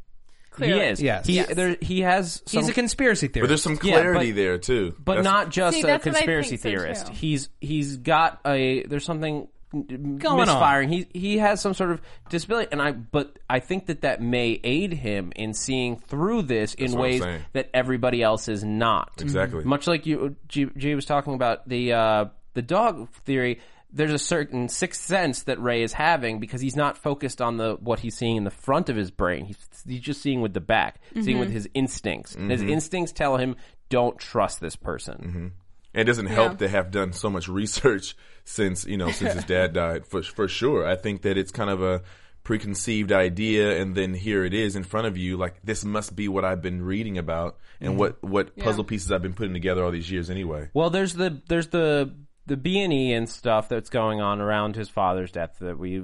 [SPEAKER 2] Clearly.
[SPEAKER 1] He is.
[SPEAKER 4] Yes.
[SPEAKER 1] He
[SPEAKER 4] Yes.
[SPEAKER 1] there, he has. Some,
[SPEAKER 4] He's a conspiracy theorist.
[SPEAKER 3] But there's some
[SPEAKER 1] Yeah,
[SPEAKER 3] clarity
[SPEAKER 1] but-
[SPEAKER 3] there too.
[SPEAKER 1] but
[SPEAKER 3] That's-
[SPEAKER 1] not just
[SPEAKER 2] See,
[SPEAKER 1] a
[SPEAKER 2] that's what I
[SPEAKER 1] conspiracy
[SPEAKER 2] think so,
[SPEAKER 1] theorist.
[SPEAKER 2] too.
[SPEAKER 1] He's he's got a there's something
[SPEAKER 4] Going
[SPEAKER 1] misfiring. He he has some sort of disability, and I but I think that that may aid him in seeing through this in ways that everybody else is not.
[SPEAKER 3] Exactly.
[SPEAKER 1] Much like you, G, G was talking about the uh, the dog theory. There's a certain sixth sense that Ray is having because he's not focused on the what he's seeing in the front of his brain. He's, he's just seeing with the back, seeing with mm-hmm. his instincts. And His instincts tell him, "Don't trust this person." Mm-hmm.
[SPEAKER 3] it doesn't help to have done so much research since you know since his dad died. For for sure, I think that it's kind of a preconceived idea, and then here it is in front of you. Like this must be what I've been reading about, and mm-hmm. what what puzzle pieces I've been putting together all these years anyway.
[SPEAKER 1] Well, there's the there's the the B and E and stuff that's going on around his father's death that we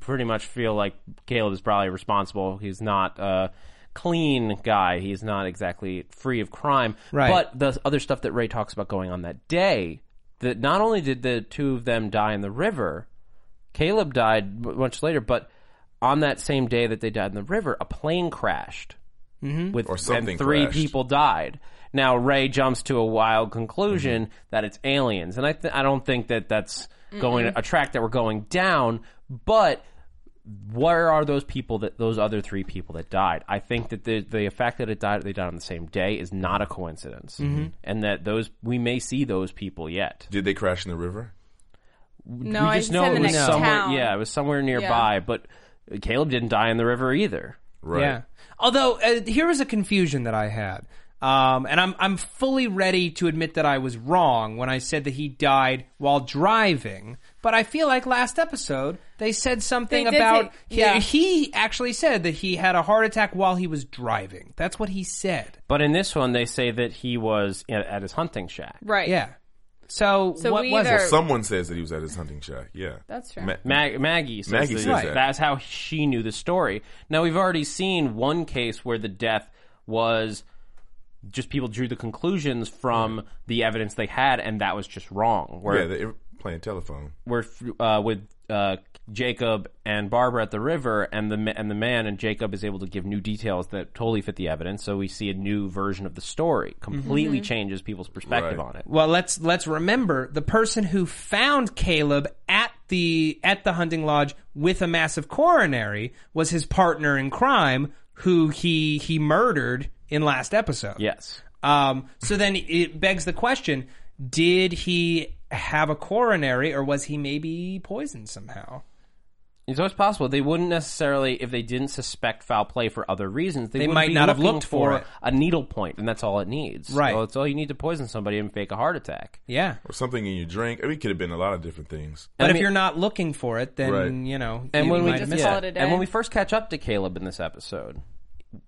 [SPEAKER 1] pretty much feel like Caleb is probably responsible. He's not a clean guy. He's not exactly free of crime.
[SPEAKER 4] Right.
[SPEAKER 1] But the other stuff that Ray talks about going on that day that not only did the two of them die in the river, Caleb died much later, but on that same day that they died in the river, a plane crashed with
[SPEAKER 3] Or something
[SPEAKER 1] and three
[SPEAKER 3] crashed.
[SPEAKER 1] people died. Now Ray jumps to a wild conclusion
[SPEAKER 3] Mm-hmm.
[SPEAKER 1] that it's aliens, and I th- I don't think that that's going a track that we're going down, but where are those people that those other three people that died? I think that the the fact that it died they died on the same day is not a coincidence,
[SPEAKER 3] Mm-hmm.
[SPEAKER 1] and that those we may see those people yet.
[SPEAKER 3] Did they crash in the river?
[SPEAKER 2] No,
[SPEAKER 1] we
[SPEAKER 2] I
[SPEAKER 1] just
[SPEAKER 2] just
[SPEAKER 1] know
[SPEAKER 2] said
[SPEAKER 1] it was somewhere.
[SPEAKER 2] town.
[SPEAKER 1] Yeah, it was somewhere nearby, but Caleb didn't die in the river either.
[SPEAKER 3] Right.
[SPEAKER 4] Yeah. Although uh, here was a confusion that I had, um, and I'm I'm fully ready to admit that I was wrong when I said that he died while driving. But I feel like last episode they said something
[SPEAKER 2] They did
[SPEAKER 4] about
[SPEAKER 2] say-
[SPEAKER 4] he,
[SPEAKER 2] yeah.
[SPEAKER 4] he actually said that he had a heart attack while he was driving. That's what he said.
[SPEAKER 1] But in this one, they say that he was at, at his hunting shack.
[SPEAKER 2] Right.
[SPEAKER 4] Yeah. So,
[SPEAKER 2] So
[SPEAKER 4] what
[SPEAKER 2] we
[SPEAKER 4] was
[SPEAKER 2] either-
[SPEAKER 4] it?
[SPEAKER 3] Someone says that he was at his hunting shack. Yeah.
[SPEAKER 2] That's true.
[SPEAKER 3] Ma-
[SPEAKER 1] Mag- Maggie says,
[SPEAKER 3] Maggie
[SPEAKER 1] that-
[SPEAKER 3] says that.
[SPEAKER 1] that's how she knew the story. Now we've already seen one case where the death was just people drew the conclusions from the evidence they had, and that was just wrong. Where
[SPEAKER 3] yeah, they're playing telephone.
[SPEAKER 1] we're uh, with uh, Jacob and Barbara at the river, and the and the man and Jacob is able to give new details that totally fit the evidence. So we see a new version of the story, completely changes people's perspective
[SPEAKER 3] Right.
[SPEAKER 1] on it.
[SPEAKER 4] Well, let's let's remember the person who found Caleb at the at the hunting lodge with a massive coronary was his partner in crime, who he he murdered in last episode.
[SPEAKER 1] Yes.
[SPEAKER 4] Um, so then it begs the question: Did he have a coronary, or was he maybe poisoned somehow?
[SPEAKER 1] It's always possible. They wouldn't necessarily, if they didn't suspect foul play for other reasons, they,
[SPEAKER 4] They might not have looked for it.
[SPEAKER 1] a needle point, and that's all it needs.
[SPEAKER 4] Right.
[SPEAKER 1] So it's all you need to poison somebody and fake a heart attack.
[SPEAKER 4] Yeah.
[SPEAKER 3] Or something in your drink. I mean, it could have been a lot of different things.
[SPEAKER 4] But
[SPEAKER 1] I
[SPEAKER 4] if
[SPEAKER 1] mean-
[SPEAKER 4] you're not looking for it, then
[SPEAKER 3] Right.
[SPEAKER 4] you know.
[SPEAKER 1] And
[SPEAKER 4] you
[SPEAKER 1] when we
[SPEAKER 4] might
[SPEAKER 1] just
[SPEAKER 4] miss
[SPEAKER 2] call
[SPEAKER 4] it.
[SPEAKER 2] it a day.
[SPEAKER 1] and when we first catch up to Caleb in this episode,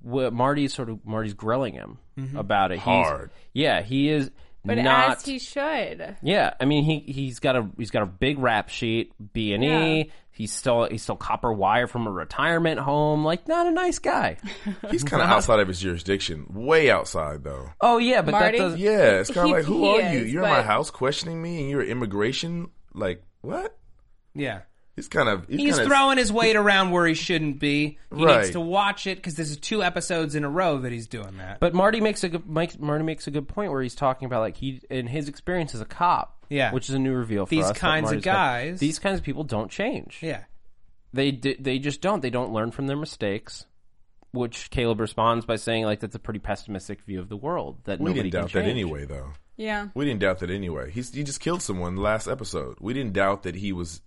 [SPEAKER 1] wh- Marty's sort of Marty's grilling him mm-hmm. about it. He's-
[SPEAKER 3] Hard.
[SPEAKER 1] yeah, he is
[SPEAKER 2] But
[SPEAKER 1] not.
[SPEAKER 2] as he should.
[SPEAKER 1] Yeah, I mean he he's got a he's got a big rap sheet, B and E. He's still he's still copper wire from a retirement home. Like not a nice guy.
[SPEAKER 3] He's kind of outside of his jurisdiction. Way outside, though.
[SPEAKER 1] Oh yeah, but
[SPEAKER 2] Marty?
[SPEAKER 1] that doesn't.
[SPEAKER 3] Yeah, it's kind of like, who are you?
[SPEAKER 2] is,
[SPEAKER 3] You're in my house questioning me and you're immigration? Like, what?
[SPEAKER 4] Yeah.
[SPEAKER 3] He's kind of. He's,
[SPEAKER 4] He's
[SPEAKER 3] kind of,
[SPEAKER 4] throwing his weight around where he shouldn't be. He
[SPEAKER 3] Right.
[SPEAKER 4] needs to watch it because there's two episodes in a row that he's doing that.
[SPEAKER 1] But Marty makes a good Mike, Marty makes a good point where he's talking about like he in his experience as a cop.
[SPEAKER 4] Yeah.
[SPEAKER 1] which is a new reveal for
[SPEAKER 4] These
[SPEAKER 1] us. that
[SPEAKER 4] kinds of
[SPEAKER 1] Marty's got-
[SPEAKER 4] guys-
[SPEAKER 1] these kinds of people don't change.
[SPEAKER 4] yeah,
[SPEAKER 1] They they just don't. They don't learn from their mistakes. Which Caleb responds by saying like that's a pretty pessimistic view of the world that
[SPEAKER 3] We
[SPEAKER 1] nobody
[SPEAKER 3] didn't doubt
[SPEAKER 1] can
[SPEAKER 3] that anyway, though.
[SPEAKER 2] Yeah.
[SPEAKER 3] We didn't doubt that anyway. He's, he just killed someone last episode. We didn't doubt that he was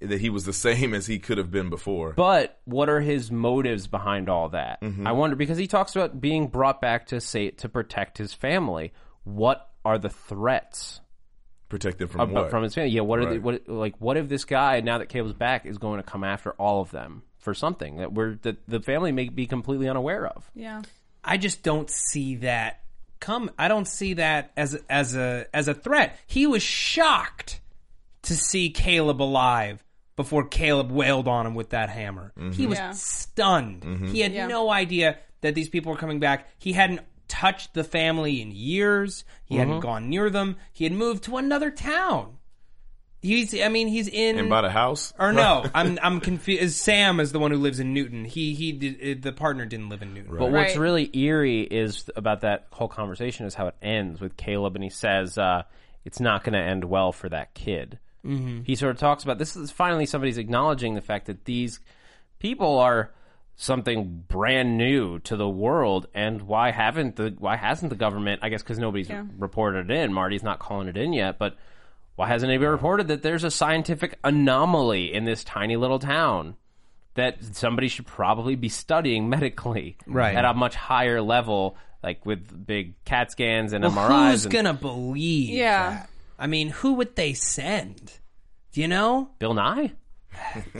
[SPEAKER 3] that he was the same as he could have been before.
[SPEAKER 1] But what are his motives behind all that?
[SPEAKER 3] Mm-hmm.
[SPEAKER 1] I wonder because he talks about being brought back to say to protect his family. What are the threats
[SPEAKER 3] Protect them from
[SPEAKER 1] about,
[SPEAKER 3] what?
[SPEAKER 1] from his family? Yeah, what are the, what like what if this guy now that Caleb's back is going to come after all of them for something that we're that the family may be completely unaware of?
[SPEAKER 2] Yeah.
[SPEAKER 4] I just don't see that come. I don't see that as as a as a threat. He was shocked to see Caleb alive before Caleb wailed on him with that hammer. He mm-hmm. was
[SPEAKER 2] Yeah.
[SPEAKER 4] stunned. Mm-hmm. He had
[SPEAKER 2] Yeah.
[SPEAKER 4] no idea that these people were coming back. He hadn't touched the family in years. He hadn't mm-hmm. gone near them. He had moved to another town. He's I mean he's in
[SPEAKER 3] and bought a house?
[SPEAKER 4] or no, I'm I'm confused. Sam is the one who lives in Newton. He he did uh, the partner didn't live in Newton.
[SPEAKER 1] But what's
[SPEAKER 2] Right.
[SPEAKER 1] really eerie is about that whole conversation is how it ends with Caleb, and he says uh, it's not going to end well for that kid. Mm-hmm. He sort of talks about this is finally somebody's acknowledging the fact that these people are something brand new to the world, and why haven't the why hasn't the government? I guess because nobody's
[SPEAKER 2] Yeah.
[SPEAKER 1] reported it in. Marty's not calling it in yet, but why hasn't anybody reported that there's a scientific anomaly in this tiny little town? that somebody should probably be studying medically
[SPEAKER 4] Right.
[SPEAKER 1] at a much higher level, like with big CAT scans and
[SPEAKER 4] Well,
[SPEAKER 1] MRIs.
[SPEAKER 4] who's
[SPEAKER 1] and
[SPEAKER 4] gonna believe?
[SPEAKER 2] Yeah.
[SPEAKER 4] that? I mean, who would they send? Do you know?
[SPEAKER 1] Bill Nye?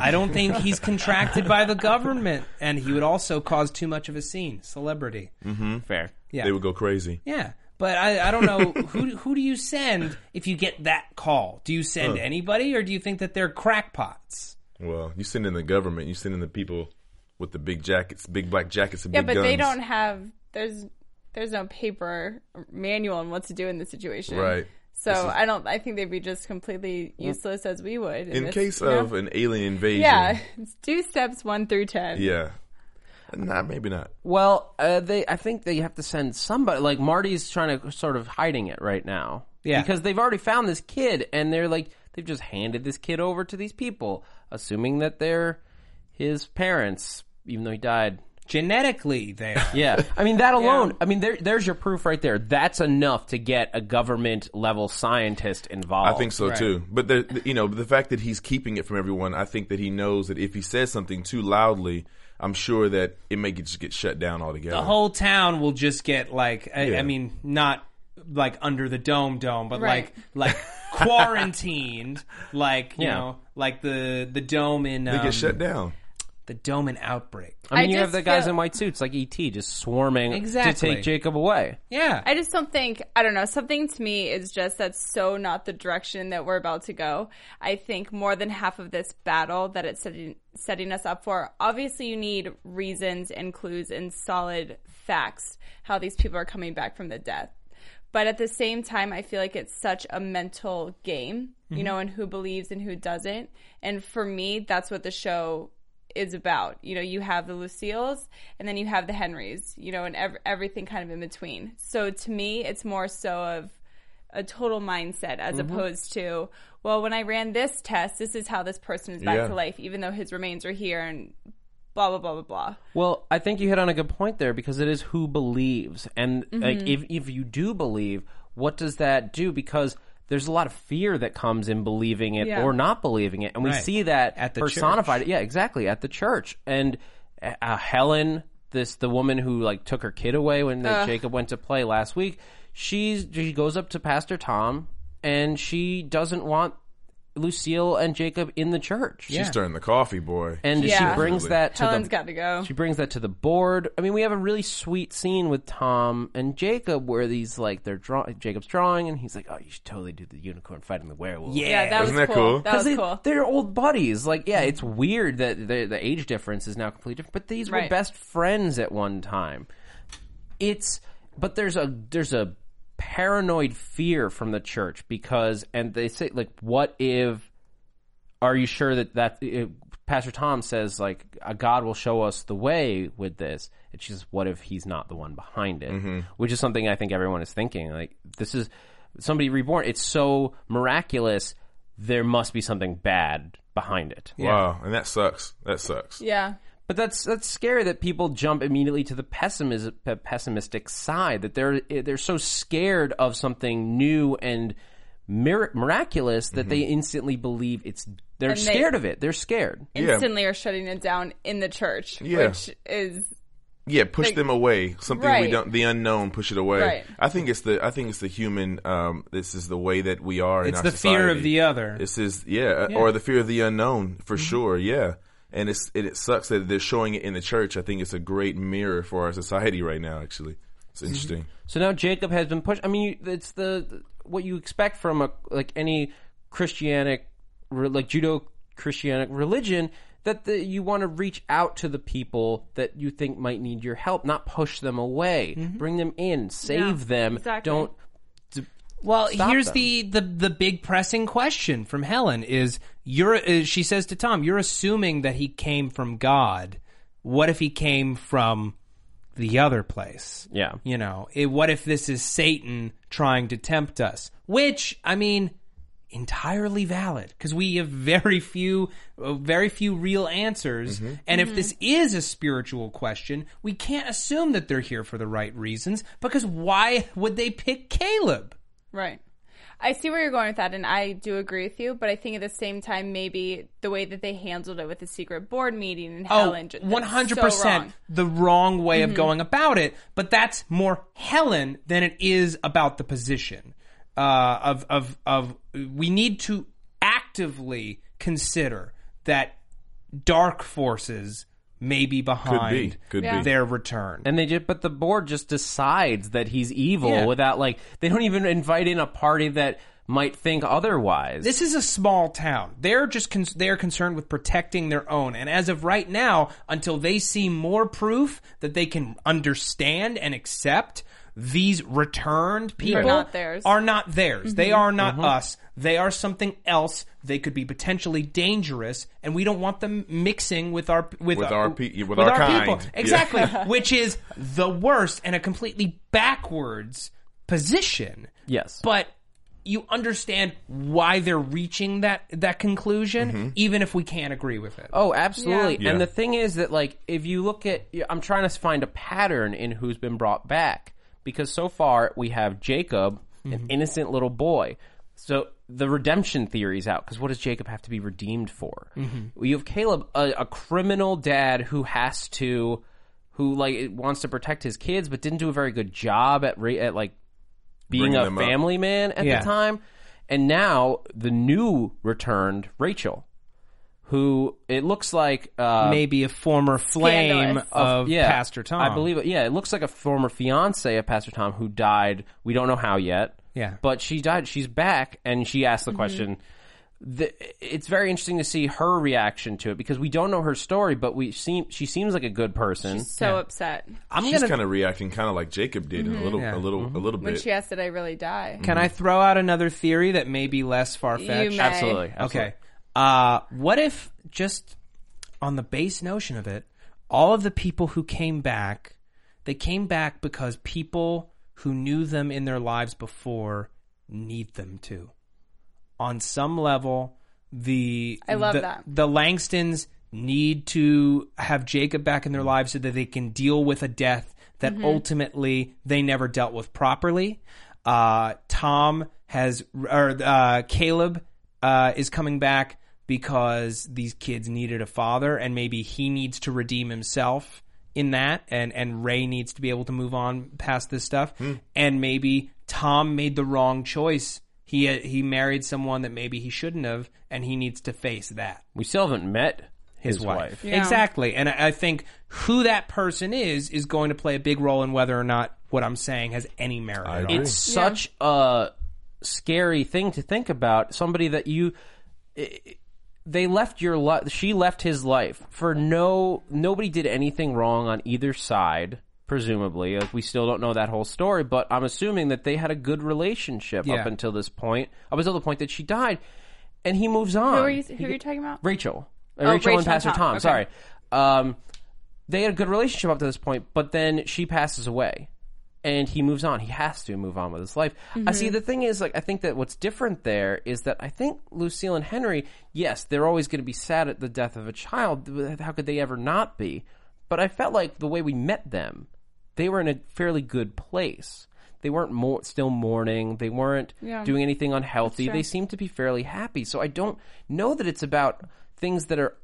[SPEAKER 4] I don't think he's contracted by the government, and he would also cause too much of a scene. Celebrity. Mm-hmm.
[SPEAKER 1] Fair.
[SPEAKER 4] Yeah,
[SPEAKER 3] They would go crazy.
[SPEAKER 4] yeah. But I, I don't know who who do you send if you get that call? Do you send anybody, or do you think that they're crackpots?
[SPEAKER 3] Well, you send in the government, you send in the people with the big jackets, big black jackets and
[SPEAKER 2] Yeah,
[SPEAKER 3] big thing.
[SPEAKER 2] Yeah, but
[SPEAKER 3] guns.
[SPEAKER 2] they don't have there's there's no paper manual on what to do in this situation.
[SPEAKER 3] Right.
[SPEAKER 2] So I don't. I think they'd be just completely useless as we would.
[SPEAKER 3] In
[SPEAKER 2] this,
[SPEAKER 3] case
[SPEAKER 2] you know?
[SPEAKER 3] of an alien invasion.
[SPEAKER 2] yeah, it's do steps one through ten.
[SPEAKER 3] Yeah. Nah, maybe not.
[SPEAKER 1] Well, uh, they I think they have to send somebody. Like Marty's trying to sort of hiding it right now.
[SPEAKER 4] Yeah.
[SPEAKER 1] because they've already found this kid, and they're like they've just handed this kid over to these people, assuming that they're his parents, even though he died.
[SPEAKER 4] Genetically, they are.
[SPEAKER 1] Yeah, I mean that alone. I mean, there, there's your proof right there. That's enough to get a government level scientist involved.
[SPEAKER 3] I think so too. But the, the- you know, the fact that he's keeping it from everyone, I think that he knows that if he says something too loudly, I'm sure that it may get, just get shut down altogether.
[SPEAKER 4] the whole town will just get like I,
[SPEAKER 3] Yeah.
[SPEAKER 4] I mean not like under the dome dome but
[SPEAKER 2] Right.
[SPEAKER 4] like like quarantined like you
[SPEAKER 1] Yeah.
[SPEAKER 4] know like the the dome in
[SPEAKER 3] they
[SPEAKER 4] um,
[SPEAKER 3] get shut down.
[SPEAKER 4] The dome in outbreak
[SPEAKER 1] I mean,
[SPEAKER 2] I
[SPEAKER 1] you have the guys
[SPEAKER 2] feel-
[SPEAKER 1] in white suits like ET just swarming
[SPEAKER 4] Exactly.
[SPEAKER 1] to take Jacob away.
[SPEAKER 4] yeah
[SPEAKER 2] I just don't think I don't know. Something to me is just that's so not the direction that we're about to go. I think more than half of this battle that it's setting setting us up for. Obviously, you need reasons and clues and solid facts how these people are coming back from the death. But at the same time, I feel like it's such a mental game, you mm-hmm. know, and who believes and who doesn't. And for me, that's what the show is about. You know, you have the Lucille's and then you have the Henrys, you know, and ev- everything kind of in between. So to me, it's more so of a total mindset as mm-hmm. opposed to, well, when I ran this test, this is how this person is back
[SPEAKER 3] Yeah.
[SPEAKER 2] to life, even though his remains are here and blah, blah, blah, blah, blah.
[SPEAKER 1] Well, I think you hit on a good point there because it is who believes, and like mm-hmm. if if you do believe, what does that do? Because there's a lot of fear that comes in believing it
[SPEAKER 2] Yeah.
[SPEAKER 1] or not believing it, and we
[SPEAKER 4] Right.
[SPEAKER 1] see that
[SPEAKER 4] At the
[SPEAKER 1] personified. Yeah, exactly at the church, and uh, Helen, this the woman who like took her kid away when the, Jacob went to play last week. She's she goes up to Pastor Tom, and she doesn't want Lucille and Jacob in the church.
[SPEAKER 3] She's stirring the coffee, boy.
[SPEAKER 1] And
[SPEAKER 2] Yeah.
[SPEAKER 1] she brings that to
[SPEAKER 2] Helen's
[SPEAKER 1] the
[SPEAKER 2] got to go.
[SPEAKER 1] she brings that to the board. I mean, we have a really sweet scene with Tom and Jacob where these like they're draw Jacob's drawing and he's like, "Oh, you should totally do the unicorn fighting the werewolf."
[SPEAKER 4] yeah,
[SPEAKER 2] Yeah, that was
[SPEAKER 3] Isn't that
[SPEAKER 2] cool.
[SPEAKER 3] cool?
[SPEAKER 2] That was
[SPEAKER 1] they,
[SPEAKER 2] cool.
[SPEAKER 1] They're old buddies. Like, yeah, it's weird that the, the age difference is now completely different, but these were
[SPEAKER 2] Right.
[SPEAKER 1] best friends at one time. It's but there's a there's a paranoid fear from the church because and they say like what if are you sure that that uh, Pastor Tom says like uh, God will show us the way with this. It's just what if he's not the one behind it,
[SPEAKER 3] Mm-hmm.
[SPEAKER 1] which is something I think everyone is thinking. Like this is somebody reborn. It's so miraculous. There must be something bad behind it.
[SPEAKER 3] Wow, and that sucks. That sucks.
[SPEAKER 2] Yeah.
[SPEAKER 1] But that's that's scary that people jump immediately to the pessimism, pessimistic side. That they're they're so scared of something new and mir- miraculous that they instantly believe it's. They're
[SPEAKER 2] And they-
[SPEAKER 1] scared of it. They're scared.
[SPEAKER 3] Yeah.
[SPEAKER 2] Instantly are shutting it down in the church,
[SPEAKER 3] Yeah.
[SPEAKER 2] which is
[SPEAKER 3] Yeah, push
[SPEAKER 2] Like-
[SPEAKER 3] them away. Something we don't, the unknown, push it away.
[SPEAKER 2] Right.
[SPEAKER 3] I think it's the, I think it's the human. Um, this is the way that we are. in
[SPEAKER 4] it's
[SPEAKER 3] our
[SPEAKER 4] the fear of the other
[SPEAKER 3] This is yeah, uh or the fear of the unknown for sure. Yeah, and it's it, it sucks that they're showing it in the church. I think it's a great mirror for our society right now. Actually, it's mm-hmm. interesting.
[SPEAKER 1] So now Jacob has been pushed. I mean, you- it's the what you expect from a like any Christianic, re- like Judeo Christianic religion that the, you want to reach out to the people that you think might need your help, not push them away, mm-hmm. bring them in, save
[SPEAKER 2] Yeah,
[SPEAKER 1] them.
[SPEAKER 2] exactly.
[SPEAKER 1] Don't.
[SPEAKER 4] Well,
[SPEAKER 1] Stop
[SPEAKER 4] here's
[SPEAKER 1] them.
[SPEAKER 4] the, the the big pressing question from Helen is you're uh, she says to Tom, you're assuming that he came from God. What if he came from the other place?
[SPEAKER 1] Yeah.
[SPEAKER 4] You know, it, what if this is Satan trying to tempt us? Which, I mean, entirely valid because we have very few uh, very few real answers and if this is a spiritual question we can't assume that they're here for the right reasons because why would they pick Caleb
[SPEAKER 2] Right. I see where you're going with that, and I do agree with you. But I think at the same time, maybe the way that they handled it with the secret board meeting and
[SPEAKER 4] Oh,
[SPEAKER 2] Helen,
[SPEAKER 4] one hundred percent, the wrong way of going about it. But that's more Helen than it is about the position uh, of of of. We need to actively consider that dark forces may be behind
[SPEAKER 3] Could
[SPEAKER 2] Yeah.
[SPEAKER 3] be.
[SPEAKER 4] their return.
[SPEAKER 1] And they just, but the board just decides that he's evil
[SPEAKER 4] Yeah.
[SPEAKER 1] without like they don't even invite in a party that might think otherwise.
[SPEAKER 4] This is a small town. They're just con- they're concerned with protecting their own, and as of right now, until they see more proof that they can understand and accept, these returned people
[SPEAKER 2] not theirs.
[SPEAKER 4] are not theirs. They
[SPEAKER 2] Mm-hmm.
[SPEAKER 4] are not us. They are something else. They could be potentially dangerous, and we don't want them mixing with our with,
[SPEAKER 3] With our pe- with
[SPEAKER 4] with
[SPEAKER 3] our
[SPEAKER 4] people.
[SPEAKER 3] kind. Yeah.
[SPEAKER 4] Exactly, which is the worst and a completely backwards position.
[SPEAKER 1] Yes.
[SPEAKER 4] But you understand why they're reaching that that conclusion,
[SPEAKER 3] Mm-hmm.
[SPEAKER 4] even if we can't agree with it.
[SPEAKER 1] Oh, absolutely.
[SPEAKER 3] Yeah.
[SPEAKER 1] And the thing is that, like, if you look at, I'm trying to find a pattern in who's been brought back because so far we have Jacob, an mm-hmm. innocent little boy. So the redemption theory is out because what does Jacob have to be redeemed for? Mm-hmm. You have Caleb, a, a criminal dad who has to, who like wants to protect his kids, but didn't do a very good job at ra- at like being
[SPEAKER 3] Bringing
[SPEAKER 1] a
[SPEAKER 3] them up.
[SPEAKER 1] family man at
[SPEAKER 4] Yeah.
[SPEAKER 1] the time. And now the new returned Rachel, who it looks like uh,
[SPEAKER 4] Maybe a former flame
[SPEAKER 2] Scandalous.
[SPEAKER 4] of Pastor Tom.
[SPEAKER 1] I believe it. Yeah, it looks like a former fiance of Pastor Tom who died. We don't know how yet.
[SPEAKER 4] Yeah.
[SPEAKER 1] but she died. She's back, and she asked the
[SPEAKER 2] Mm-hmm.
[SPEAKER 1] question. The, it's very interesting to see her reaction to it because we don't know her story, but we seem she seems like a good person.
[SPEAKER 2] She's so upset
[SPEAKER 4] I'm
[SPEAKER 3] She's
[SPEAKER 4] gonna.
[SPEAKER 3] kind of reacting kind of like Jacob did in a little,
[SPEAKER 4] Yeah.
[SPEAKER 3] a little, a little bit.
[SPEAKER 2] when
[SPEAKER 3] bit.
[SPEAKER 2] she asked, "Did I really die?"
[SPEAKER 4] Can I throw out another theory that may be less far fetched?
[SPEAKER 1] absolutely, absolutely.
[SPEAKER 4] Okay. Uh, what if just on the base notion of it, all of the people who came back, they came back because people who knew them in their lives before need them to. On some level, the
[SPEAKER 2] I love
[SPEAKER 4] the,
[SPEAKER 2] that.
[SPEAKER 4] the Langstons need to have Jacob back in their lives so that they can deal with a death that
[SPEAKER 2] Mm-hmm.
[SPEAKER 4] ultimately they never dealt with properly. Uh, Tom has, or uh, Caleb uh, is coming back because these kids needed a father, and maybe he needs to redeem himself in that, and and Ray needs to be able to move on past this stuff, hmm. and maybe Tom made the wrong choice. He uh, he married someone that maybe he shouldn't have, and he needs to face that
[SPEAKER 1] We still haven't met his, wife.
[SPEAKER 2] Yeah.
[SPEAKER 4] Exactly. And I I think who that person is is going to play a big role in whether or not what I'm saying has any merit at all.
[SPEAKER 1] It's such a scary thing to think about. Somebody that you. i- They left your life. She left his life for no. Nobody did anything wrong on either side. Presumably, like we still don't know that whole story, but I'm assuming that they had a good relationship
[SPEAKER 4] Yeah.
[SPEAKER 1] up until this point. Up until the point that she died, and he moves on.
[SPEAKER 2] Who are you?
[SPEAKER 1] He
[SPEAKER 2] Who are you talking about?
[SPEAKER 1] Rachel. Uh,
[SPEAKER 2] Oh,
[SPEAKER 1] Rachel,
[SPEAKER 2] Rachel
[SPEAKER 1] and Pastor
[SPEAKER 2] and
[SPEAKER 1] Tom.
[SPEAKER 2] Tom. Okay.
[SPEAKER 1] Sorry. Um, they had a good relationship up to this point, but then she passes away. And he moves on. He has to move on with his life. I see. Mm-hmm. The thing is, like, I think that what's different there is that I think Lucille and Henry, yes, they're always going to be sad at the death of a child. How could they ever not be? But I felt like the way we met them, they were in a fairly good place. They weren't more, still mourning. They weren't
[SPEAKER 2] Yeah.
[SPEAKER 1] doing anything unhealthy. They seemed to be fairly happy. So I don't know that it's about things that are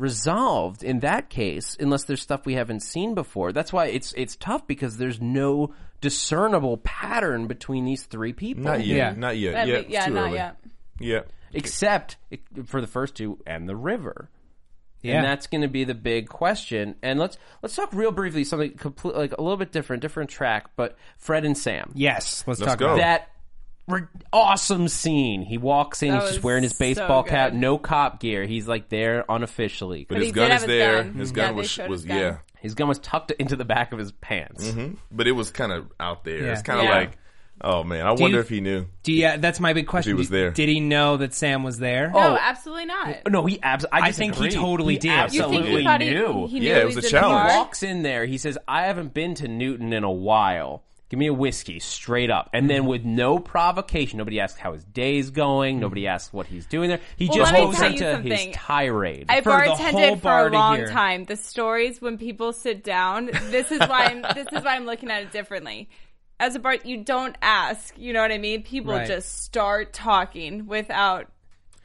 [SPEAKER 1] unresolved in that case, unless there's stuff we haven't seen before. That's why it's it's tough because there's no discernible pattern between these three people.
[SPEAKER 3] Not yet.
[SPEAKER 4] Yeah.
[SPEAKER 3] Not yet.
[SPEAKER 2] That
[SPEAKER 3] yeah,
[SPEAKER 2] ma- yeah,
[SPEAKER 3] too
[SPEAKER 2] not
[SPEAKER 3] early.
[SPEAKER 2] yet.
[SPEAKER 3] Yeah.
[SPEAKER 1] except for the first two and the river.
[SPEAKER 4] Yeah.
[SPEAKER 1] And that's going to be the big question. And let's let's talk real briefly something complete like a little bit different, different track, but Fred and Sam.
[SPEAKER 4] yes, let's,
[SPEAKER 3] Let's
[SPEAKER 4] talk
[SPEAKER 3] go.
[SPEAKER 4] about that.
[SPEAKER 1] That re- awesome scene. He walks in,
[SPEAKER 2] That
[SPEAKER 1] he's just
[SPEAKER 2] was
[SPEAKER 1] wearing his
[SPEAKER 2] so
[SPEAKER 1] baseball cap,
[SPEAKER 2] good.
[SPEAKER 1] no cop gear. He's like there unofficially.
[SPEAKER 3] But,
[SPEAKER 2] But
[SPEAKER 3] his
[SPEAKER 2] he
[SPEAKER 3] gun
[SPEAKER 2] did
[SPEAKER 3] is
[SPEAKER 2] his
[SPEAKER 3] there.
[SPEAKER 2] gun.
[SPEAKER 3] His
[SPEAKER 2] Yeah,
[SPEAKER 3] gun
[SPEAKER 2] they
[SPEAKER 3] was
[SPEAKER 2] showed
[SPEAKER 3] was
[SPEAKER 2] his gun.
[SPEAKER 3] yeah.
[SPEAKER 1] His gun was tucked into the back of his pants. Mm-hmm.
[SPEAKER 3] But it was kind of out there.
[SPEAKER 4] Yeah.
[SPEAKER 3] It's kind of
[SPEAKER 2] Yeah.
[SPEAKER 3] like, oh man, I wonder
[SPEAKER 4] you-
[SPEAKER 3] if he knew.
[SPEAKER 4] Do you, that's my big question.
[SPEAKER 3] he was
[SPEAKER 4] Did-
[SPEAKER 3] there.
[SPEAKER 4] Did he know that Sam was there?
[SPEAKER 2] No, oh. absolutely not.
[SPEAKER 1] No, he abs- I,
[SPEAKER 4] I think he
[SPEAKER 1] disagree.
[SPEAKER 4] totally did. You think he
[SPEAKER 1] Absolutely
[SPEAKER 2] thought he,
[SPEAKER 1] knew.
[SPEAKER 2] he knew
[SPEAKER 3] Yeah, it was a
[SPEAKER 2] in the
[SPEAKER 3] challenge.
[SPEAKER 2] bar?
[SPEAKER 1] walks in there. He says, "I haven't been to Newton in a while. Give me a whiskey, straight up." And then with no provocation, nobody asks how his day's going. Nobody asks what he's doing there. He
[SPEAKER 2] Well,
[SPEAKER 1] just
[SPEAKER 2] let
[SPEAKER 1] goes into his tirade.
[SPEAKER 2] I
[SPEAKER 4] For
[SPEAKER 2] bartended for
[SPEAKER 4] bar
[SPEAKER 2] a long time. The stories when people sit down, this is why I'm this is why I'm looking at it differently. As a bar, you don't ask. You know what I mean? People
[SPEAKER 4] Right.
[SPEAKER 2] just start talking without.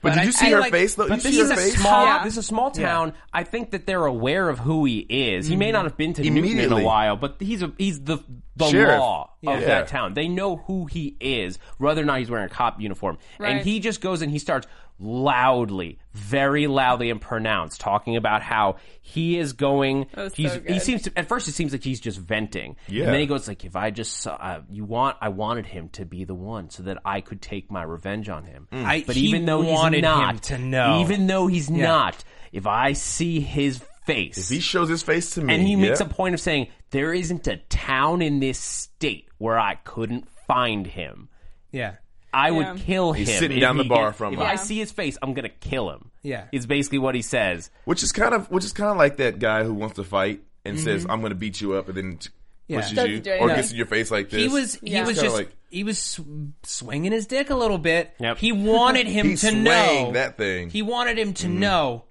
[SPEAKER 3] But, did
[SPEAKER 4] I-
[SPEAKER 3] you see
[SPEAKER 4] I
[SPEAKER 3] her
[SPEAKER 4] like-
[SPEAKER 3] face though?
[SPEAKER 1] but
[SPEAKER 3] you
[SPEAKER 1] this
[SPEAKER 3] see
[SPEAKER 1] is
[SPEAKER 3] her
[SPEAKER 1] a
[SPEAKER 3] face?
[SPEAKER 1] small.
[SPEAKER 2] Yeah.
[SPEAKER 1] This is a small town. I think that they're aware of who he is. He may mm-hmm. not have been to Newton in a while, but he's a, he's the the
[SPEAKER 3] Sheriff.
[SPEAKER 1] law of
[SPEAKER 3] Yeah.
[SPEAKER 1] that town. They know who he is, whether or not he's wearing a cop uniform. And he just goes and he starts loudly, very loudly and pronounced, talking about how he is going. he's,
[SPEAKER 2] so
[SPEAKER 1] he seems to, at first it seems like he's just venting.
[SPEAKER 3] Yeah.
[SPEAKER 1] And then he goes like, if I just saw, uh, you want, I wanted him to be the one so that I could take my revenge on him.
[SPEAKER 4] I-
[SPEAKER 1] but even though
[SPEAKER 4] wanted
[SPEAKER 1] he's not,
[SPEAKER 4] him to know.
[SPEAKER 1] even though he's not, if I see his face,
[SPEAKER 3] If he shows his face to me,
[SPEAKER 1] and he makes a point of saying, there isn't a town in this state where I couldn't find him.
[SPEAKER 4] Yeah.
[SPEAKER 1] I
[SPEAKER 2] Yeah.
[SPEAKER 1] would kill him.
[SPEAKER 3] He's sitting
[SPEAKER 1] if
[SPEAKER 3] down the bar
[SPEAKER 1] gets-
[SPEAKER 3] from
[SPEAKER 1] If
[SPEAKER 3] him.
[SPEAKER 1] I see his face, I'm gonna kill him.
[SPEAKER 4] Yeah.
[SPEAKER 1] is basically what he says.
[SPEAKER 3] Which is kind of which is kind of like that guy who wants to fight and says, "I'm going to beat you up," and then t-
[SPEAKER 4] Yeah.
[SPEAKER 3] pushes
[SPEAKER 2] Doesn't
[SPEAKER 3] you or
[SPEAKER 2] anything.
[SPEAKER 3] gets in your face like this.
[SPEAKER 4] He was he
[SPEAKER 2] Yeah.
[SPEAKER 4] was
[SPEAKER 3] kinda
[SPEAKER 4] just
[SPEAKER 3] like-
[SPEAKER 4] he was sw- swinging his dick a little bit.
[SPEAKER 1] Yep.
[SPEAKER 4] He wanted him
[SPEAKER 3] He
[SPEAKER 4] to
[SPEAKER 3] swang
[SPEAKER 4] know
[SPEAKER 3] that thing.
[SPEAKER 4] He wanted him to know.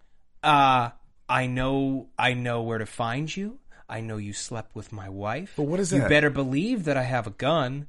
[SPEAKER 4] Uh, I know I know where to find you. I know you slept with my wife.
[SPEAKER 3] But what is
[SPEAKER 4] You
[SPEAKER 3] that?
[SPEAKER 4] better believe that I have a gun.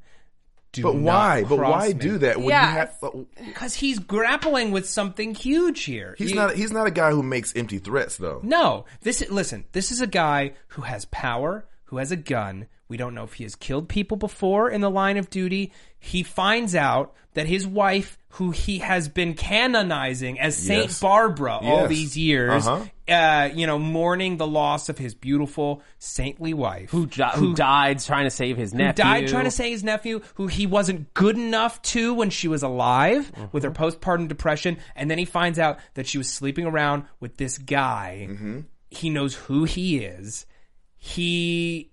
[SPEAKER 4] Do
[SPEAKER 3] But
[SPEAKER 4] not
[SPEAKER 3] why? But why
[SPEAKER 4] me.
[SPEAKER 3] do that when
[SPEAKER 2] Yeah.
[SPEAKER 3] you have? uh,
[SPEAKER 4] Because he's grappling with something huge here.
[SPEAKER 3] He's
[SPEAKER 4] You-
[SPEAKER 3] not. He's not a guy who makes empty threats, though.
[SPEAKER 4] No, this listen. This is a guy who has power, who has a gun. We don't know if he has killed people before in the line of duty. He finds out that his wife, who he has been canonizing as Saint
[SPEAKER 3] Yes.
[SPEAKER 4] Barbara all
[SPEAKER 3] Yes.
[SPEAKER 4] these years,
[SPEAKER 3] Uh-huh.
[SPEAKER 4] Uh, you know, mourning the loss of his beautiful saintly wife,
[SPEAKER 1] Who, di- who died trying to save his nephew?
[SPEAKER 4] died trying to save his nephew, who he wasn't good enough to when she was alive with her postpartum depression, and then he finds out that she was sleeping around with this guy. He knows who he is. He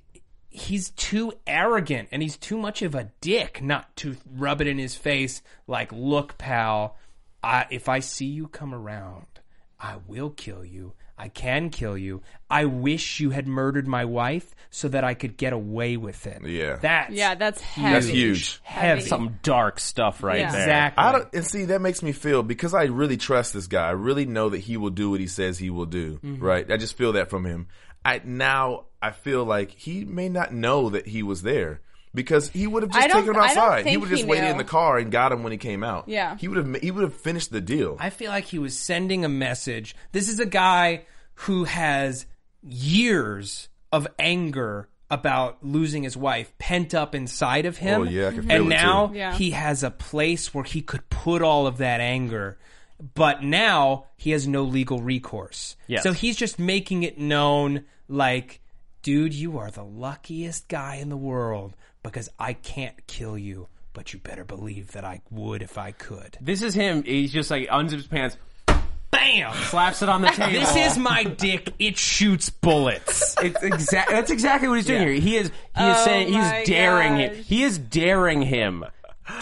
[SPEAKER 4] he's too arrogant and he's too much of a dick not to rub it in his face like, "Look, pal, I, if I see you come around, I will kill you." I can kill you. I wish you had murdered my wife so that I could get away with it.
[SPEAKER 3] Yeah.
[SPEAKER 4] That's
[SPEAKER 2] Yeah, that's heavy.
[SPEAKER 3] That's huge.
[SPEAKER 4] heavy.
[SPEAKER 1] Some dark stuff right
[SPEAKER 2] Yeah.
[SPEAKER 1] there.
[SPEAKER 4] Exactly.
[SPEAKER 3] I don't, and see that makes me feel because I really trust this guy. I really know that he will do what he says he will do.
[SPEAKER 4] Mm-hmm.
[SPEAKER 3] Right? I just feel that from him. I now I feel like he may not know that he was there because he would have just taken him outside. He would have just waited in the car and got him when he came out.
[SPEAKER 2] Yeah.
[SPEAKER 3] he would have he would have finished the deal.
[SPEAKER 4] I feel like he was sending a message. This is a guy who has years of anger about losing his wife pent up inside of him.
[SPEAKER 3] Oh, yeah, I can feel
[SPEAKER 4] and
[SPEAKER 3] it,
[SPEAKER 4] now
[SPEAKER 3] too.
[SPEAKER 2] Yeah.
[SPEAKER 4] he has a place where he could put all of that anger. But now he has no legal recourse.
[SPEAKER 1] Yes.
[SPEAKER 4] So he's just making it known like, dude, you are the luckiest guy in the world because I can't kill you, but you better believe that I would if I could.
[SPEAKER 1] This is him. He's just like unzips his pants,
[SPEAKER 4] Bam!
[SPEAKER 1] slaps it on the table.
[SPEAKER 4] This is my dick. It shoots bullets.
[SPEAKER 1] It's exactly That's exactly what he's doing
[SPEAKER 4] Yeah.
[SPEAKER 1] here. He is. He is
[SPEAKER 2] Oh
[SPEAKER 1] saying.
[SPEAKER 2] my
[SPEAKER 1] He's daring him. He is daring him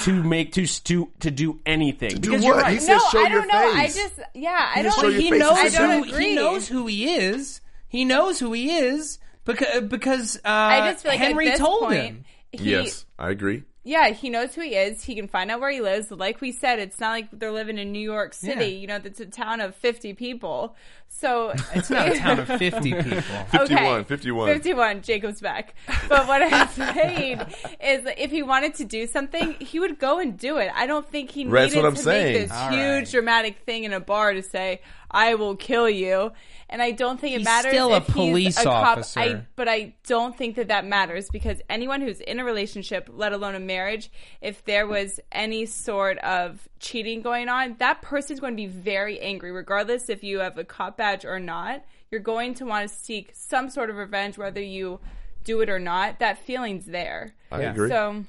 [SPEAKER 1] to make to to to do anything.
[SPEAKER 3] do
[SPEAKER 1] because you're
[SPEAKER 3] what?
[SPEAKER 1] right.
[SPEAKER 3] He says
[SPEAKER 2] no,
[SPEAKER 3] show
[SPEAKER 2] I
[SPEAKER 3] your
[SPEAKER 2] don't know. I just yeah, I don't.
[SPEAKER 3] show your
[SPEAKER 4] he
[SPEAKER 3] face
[SPEAKER 4] knows
[SPEAKER 2] I don't
[SPEAKER 4] who
[SPEAKER 2] agree.
[SPEAKER 4] he knows who he is. He knows who he is because because uh,
[SPEAKER 2] I just feel like
[SPEAKER 4] Henry
[SPEAKER 2] this
[SPEAKER 4] told
[SPEAKER 2] point,
[SPEAKER 4] him.
[SPEAKER 2] He,
[SPEAKER 3] yes, I agree.
[SPEAKER 2] Yeah, he knows who he is. He can find out where he lives. Like we said, it's not like they're living in New York City.
[SPEAKER 4] Yeah.
[SPEAKER 2] You know, it's a town of fifty people. So
[SPEAKER 4] It's not a town of fifty people.
[SPEAKER 3] 51, 51.
[SPEAKER 2] 51, Jacob's back. But what I'm saying is that if he wanted to do something, he would go and do it. I don't think he
[SPEAKER 3] That's
[SPEAKER 2] needed
[SPEAKER 3] what I'm
[SPEAKER 2] to
[SPEAKER 3] saying.
[SPEAKER 2] make this
[SPEAKER 4] All
[SPEAKER 2] huge
[SPEAKER 4] right.
[SPEAKER 2] dramatic thing in a bar to say, I will kill you. And I don't think it
[SPEAKER 4] He's
[SPEAKER 2] matters
[SPEAKER 4] still a
[SPEAKER 2] if
[SPEAKER 4] police
[SPEAKER 2] he's a cop.
[SPEAKER 4] officer.
[SPEAKER 2] I, but I don't think that that matters because anyone who's in a relationship, let alone a marriage, if there was any sort of cheating going on, that person's going to be very angry, regardless if you have a cop badge or not. You're going to want to seek some sort of revenge, whether you do it or not. That feeling's there.
[SPEAKER 3] I
[SPEAKER 4] Yeah.
[SPEAKER 3] agree.
[SPEAKER 2] So,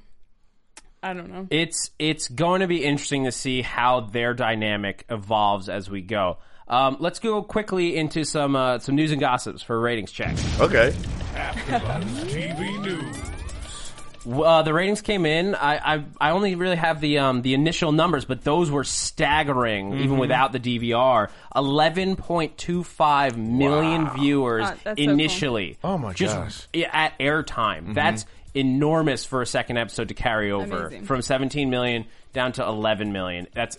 [SPEAKER 2] I don't know.
[SPEAKER 1] it's it's going to be interesting to see how their dynamic evolves as we go. Um, let's go quickly into some uh, some news and gossips for ratings check.
[SPEAKER 3] okay.
[SPEAKER 5] TV News.
[SPEAKER 1] Uh, the ratings came in. I, I I only really have the um the initial numbers, but those were staggering even without the DVR. Eleven point two five million viewers
[SPEAKER 2] that's so cool.
[SPEAKER 1] initially.
[SPEAKER 3] Oh my
[SPEAKER 1] just
[SPEAKER 3] gosh.
[SPEAKER 1] i- at airtime. That's enormous for a second episode to carry over
[SPEAKER 2] Amazing.
[SPEAKER 1] from 17 million down to 11 million. That's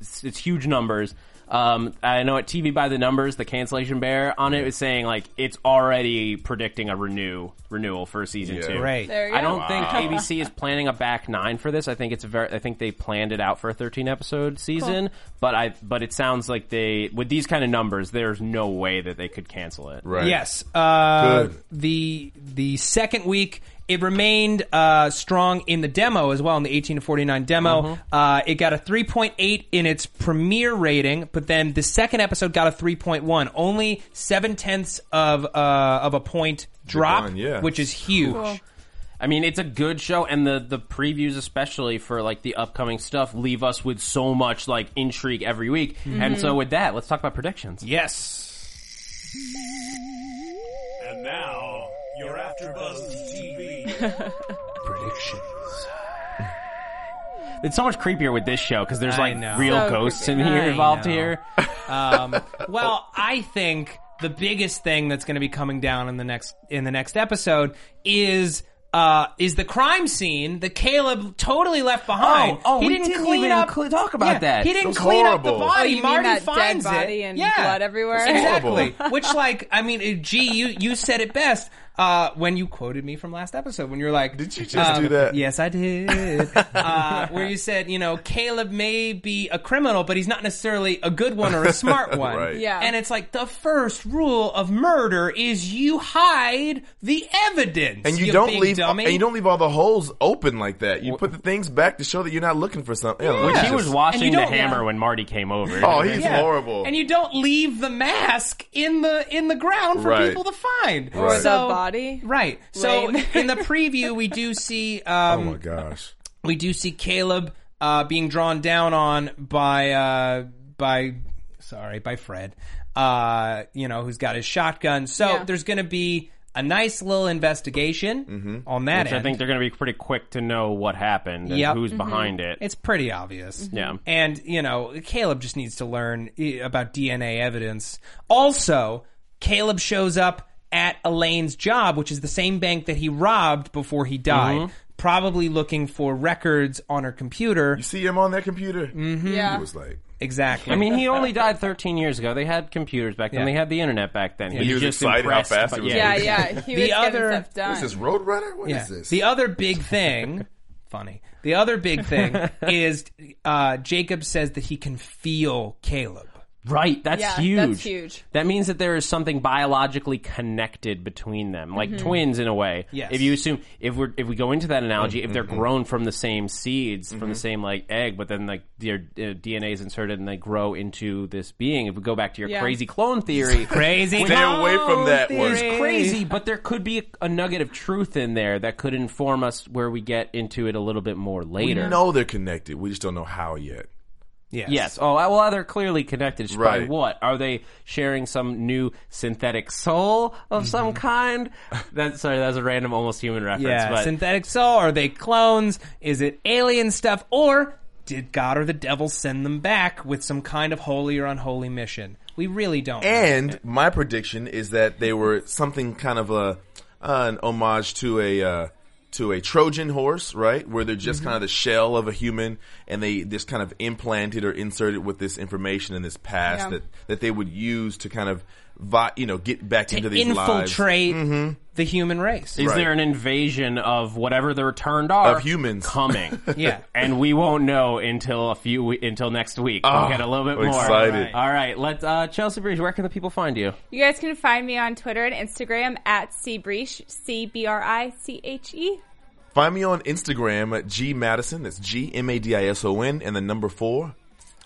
[SPEAKER 1] it's, it's huge numbers. Um, I know at TV by the numbers, the cancellation bear on it is saying like it's already predicting a renew renewal for season
[SPEAKER 3] Yeah.
[SPEAKER 1] two.
[SPEAKER 4] Great.
[SPEAKER 2] There you
[SPEAKER 1] I
[SPEAKER 2] go.
[SPEAKER 1] don't think ABC is planning a back nine for this. I think it's a very. I think they planned it out for a 13 episode season. But I. But it sounds like they with these kind of numbers, there's no way that they could cancel it.
[SPEAKER 3] Right.
[SPEAKER 4] Yes. Uh,
[SPEAKER 3] Good.
[SPEAKER 4] The the second week it remained uh, strong in the demo as well in the 18 to 49 demo. Uh, it got a 3.8 in its premiere rating, but then the second episode got a 3.1, only seven tenths of uh, of a point drop,
[SPEAKER 3] Decline, yeah.
[SPEAKER 4] which is huge.
[SPEAKER 2] Cool.
[SPEAKER 1] I mean, it's a good show, and the the previews, especially for like the upcoming stuff, leave us with so much like intrigue every week. And so, with that, let's talk about predictions.
[SPEAKER 4] Yes.
[SPEAKER 5] And now, Your AfterBuzz TV predictions.
[SPEAKER 1] It's so much creepier with this show because there's
[SPEAKER 4] I
[SPEAKER 1] like
[SPEAKER 4] know.
[SPEAKER 1] real
[SPEAKER 2] So
[SPEAKER 1] ghosts in
[SPEAKER 2] creepy.
[SPEAKER 1] here
[SPEAKER 4] I
[SPEAKER 1] involved
[SPEAKER 4] know.
[SPEAKER 1] here.
[SPEAKER 4] Um, well, I think the biggest thing that's going to be coming down in the next in the next episode is. Uh, is the crime scene that Caleb totally left behind?
[SPEAKER 1] Oh, oh,
[SPEAKER 4] he
[SPEAKER 1] we
[SPEAKER 4] didn't
[SPEAKER 1] didn't
[SPEAKER 4] clean
[SPEAKER 1] even
[SPEAKER 4] up.
[SPEAKER 1] cl- talk about
[SPEAKER 4] Yeah,
[SPEAKER 1] that.
[SPEAKER 4] He didn't
[SPEAKER 3] That's
[SPEAKER 4] clean up the
[SPEAKER 3] horrible.
[SPEAKER 4] body.
[SPEAKER 2] Oh, you mean
[SPEAKER 4] Marty
[SPEAKER 2] that dead
[SPEAKER 4] finds
[SPEAKER 2] body
[SPEAKER 4] it.
[SPEAKER 2] and
[SPEAKER 4] yeah.
[SPEAKER 2] blood everywhere?
[SPEAKER 4] Exactly. Which, like, I mean, uh, gee, you you said it best uh, when you quoted me from last episode when you're like,
[SPEAKER 3] Did you just do that?
[SPEAKER 4] Yes, I did. uh, where you said, you know, Caleb may be a criminal, but he's not necessarily a good one or a smart one.
[SPEAKER 3] Right.
[SPEAKER 2] Yeah.
[SPEAKER 4] And it's like the first rule of murder is you hide the evidence.
[SPEAKER 3] And you, don't
[SPEAKER 4] big
[SPEAKER 3] leave
[SPEAKER 4] dummy.
[SPEAKER 3] and you don't leave all the holes open like that. You put the things back to show that you're not looking for something. Yeah,
[SPEAKER 1] When
[SPEAKER 3] look,
[SPEAKER 1] he was
[SPEAKER 4] washing
[SPEAKER 1] the
[SPEAKER 4] you don't-
[SPEAKER 1] hammer when Marty came over.
[SPEAKER 3] Oh, he's
[SPEAKER 4] Yeah.
[SPEAKER 3] horrible.
[SPEAKER 4] And you don't leave the mask in the in the ground for
[SPEAKER 3] Right.
[SPEAKER 4] people to find.
[SPEAKER 3] Or the
[SPEAKER 4] So-
[SPEAKER 2] body.
[SPEAKER 4] Right. So
[SPEAKER 2] Lame.
[SPEAKER 4] in the preview, we do see
[SPEAKER 3] oh
[SPEAKER 4] um,
[SPEAKER 3] my gosh.
[SPEAKER 4] we do see Caleb uh, being drawn down on by uh, by sorry by Fred, uh, you know, who's got his shotgun. So
[SPEAKER 2] Yeah.
[SPEAKER 4] there's going to be a nice little investigation on that
[SPEAKER 1] Which I think they're going to be pretty quick to know what happened and
[SPEAKER 4] Yep.
[SPEAKER 1] who's behind it.
[SPEAKER 4] it's pretty obvious.
[SPEAKER 1] Yeah.
[SPEAKER 4] And, you know, Caleb just needs to learn eh, about DNA evidence. Also, Caleb shows up at Elaine's job, which is the same bank that he robbed before he died,
[SPEAKER 1] Mm-hmm.
[SPEAKER 4] probably looking for records on her computer.
[SPEAKER 3] You see him on that computer? Mm-hmm.
[SPEAKER 2] Yeah.
[SPEAKER 3] He was like,
[SPEAKER 4] Exactly.
[SPEAKER 1] I mean, he only died 13 years ago. They had computers back then.
[SPEAKER 4] Yeah.
[SPEAKER 1] they had the internet back then.
[SPEAKER 3] he was
[SPEAKER 1] just
[SPEAKER 3] excited how fast it was
[SPEAKER 1] yeah.
[SPEAKER 2] Yeah, yeah. He
[SPEAKER 4] The
[SPEAKER 2] was
[SPEAKER 4] other-
[SPEAKER 2] getting stuff done.
[SPEAKER 3] "What is this Roadrunner? What is
[SPEAKER 4] yeah.
[SPEAKER 3] this?"
[SPEAKER 4] The other big thing, funny. The other big thing is uh, Jacob says that he can feel Caleb.
[SPEAKER 1] Right, that's
[SPEAKER 2] Yeah,
[SPEAKER 1] huge.
[SPEAKER 2] that's huge.
[SPEAKER 1] That means that there is something biologically connected between them, like twins in a way.
[SPEAKER 4] Yes.
[SPEAKER 1] If you assume if we are if we go into that analogy, if they're
[SPEAKER 3] Mm-hmm.
[SPEAKER 1] grown from the same seeds, from the same like egg, but then like their uh, DNA is inserted and they grow into this being. If we go back to your
[SPEAKER 2] Yeah.
[SPEAKER 1] crazy clone theory,
[SPEAKER 4] Crazy.
[SPEAKER 3] Stay away from that
[SPEAKER 4] clone
[SPEAKER 3] one.
[SPEAKER 1] it's crazy, but there could be a, a nugget of truth in there that could inform us where we get into it a little bit more
[SPEAKER 3] we
[SPEAKER 1] later.
[SPEAKER 3] know they're connected. We just don't know how yet.
[SPEAKER 4] Yes.
[SPEAKER 1] Yes. Oh, well, they're clearly connected. It's by
[SPEAKER 3] Right.
[SPEAKER 1] what? Are they sharing some new synthetic soul of some kind? That's sorry, that's a random, almost human reference.
[SPEAKER 4] Yeah.
[SPEAKER 1] but
[SPEAKER 4] Synthetic soul? Are they clones? Is it alien stuff? Or did God or the devil send them back with some kind of holy or unholy mission? We really don't. know.
[SPEAKER 3] And my prediction is that they were something kind of a uh, an homage to a uh, to a Trojan horse, right? Where they're just mm-hmm. kind of the shell of a human, and they just kind of implanted or inserted with this information in this past
[SPEAKER 2] Yeah.
[SPEAKER 3] that that they would use to kind of you know get back into these lives.
[SPEAKER 4] infiltrate the human race.
[SPEAKER 1] is
[SPEAKER 3] Right.
[SPEAKER 1] there an invasion of whatever the returned are
[SPEAKER 3] Of humans.
[SPEAKER 1] coming?
[SPEAKER 4] Yeah.
[SPEAKER 1] and we won't know until a few we- until next week. we'll get a little bit
[SPEAKER 3] I'm
[SPEAKER 1] more.
[SPEAKER 3] excited.
[SPEAKER 1] All right, let's uh, Chelsea Briche. Where can the people find you?
[SPEAKER 2] You guys can find me on Twitter and Instagram at cbriche, C B R I C H E.
[SPEAKER 3] Find me on Instagram at G Madison. That's G M A D I S O N and the number four.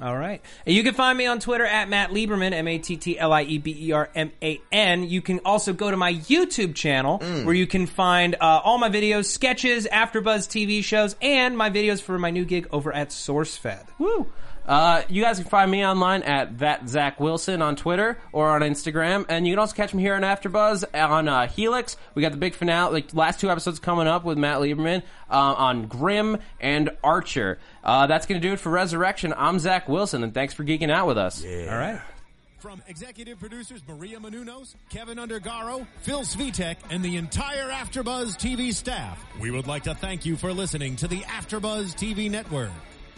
[SPEAKER 4] All right. And you can find me on Twitter at Matt Lieberman, M A T T L I E B E R M A N. You can also go to my YouTube channel where you can find uh, all my videos, sketches, AfterBuzz TV shows, and my videos for my new gig over at SourceFed.
[SPEAKER 1] Woo! Uh, you guys can find me online at that Zach Wilson on Twitter or on Instagram, and you can also catch me here on AfterBuzz on uh, Helix. We got the big finale, like last two episodes coming up with Matt Lieberman uh, on Grimm and Archer. Uh, that's going to do it for Resurrection. I'm Zach Wilson, and thanks for geeking out with us.
[SPEAKER 4] All right.
[SPEAKER 5] From executive producers Maria Menounos, Kevin Undergaro, Phil Svitek, and the entire AfterBuzz TV staff, we would like to thank you for listening to the AfterBuzz TV network.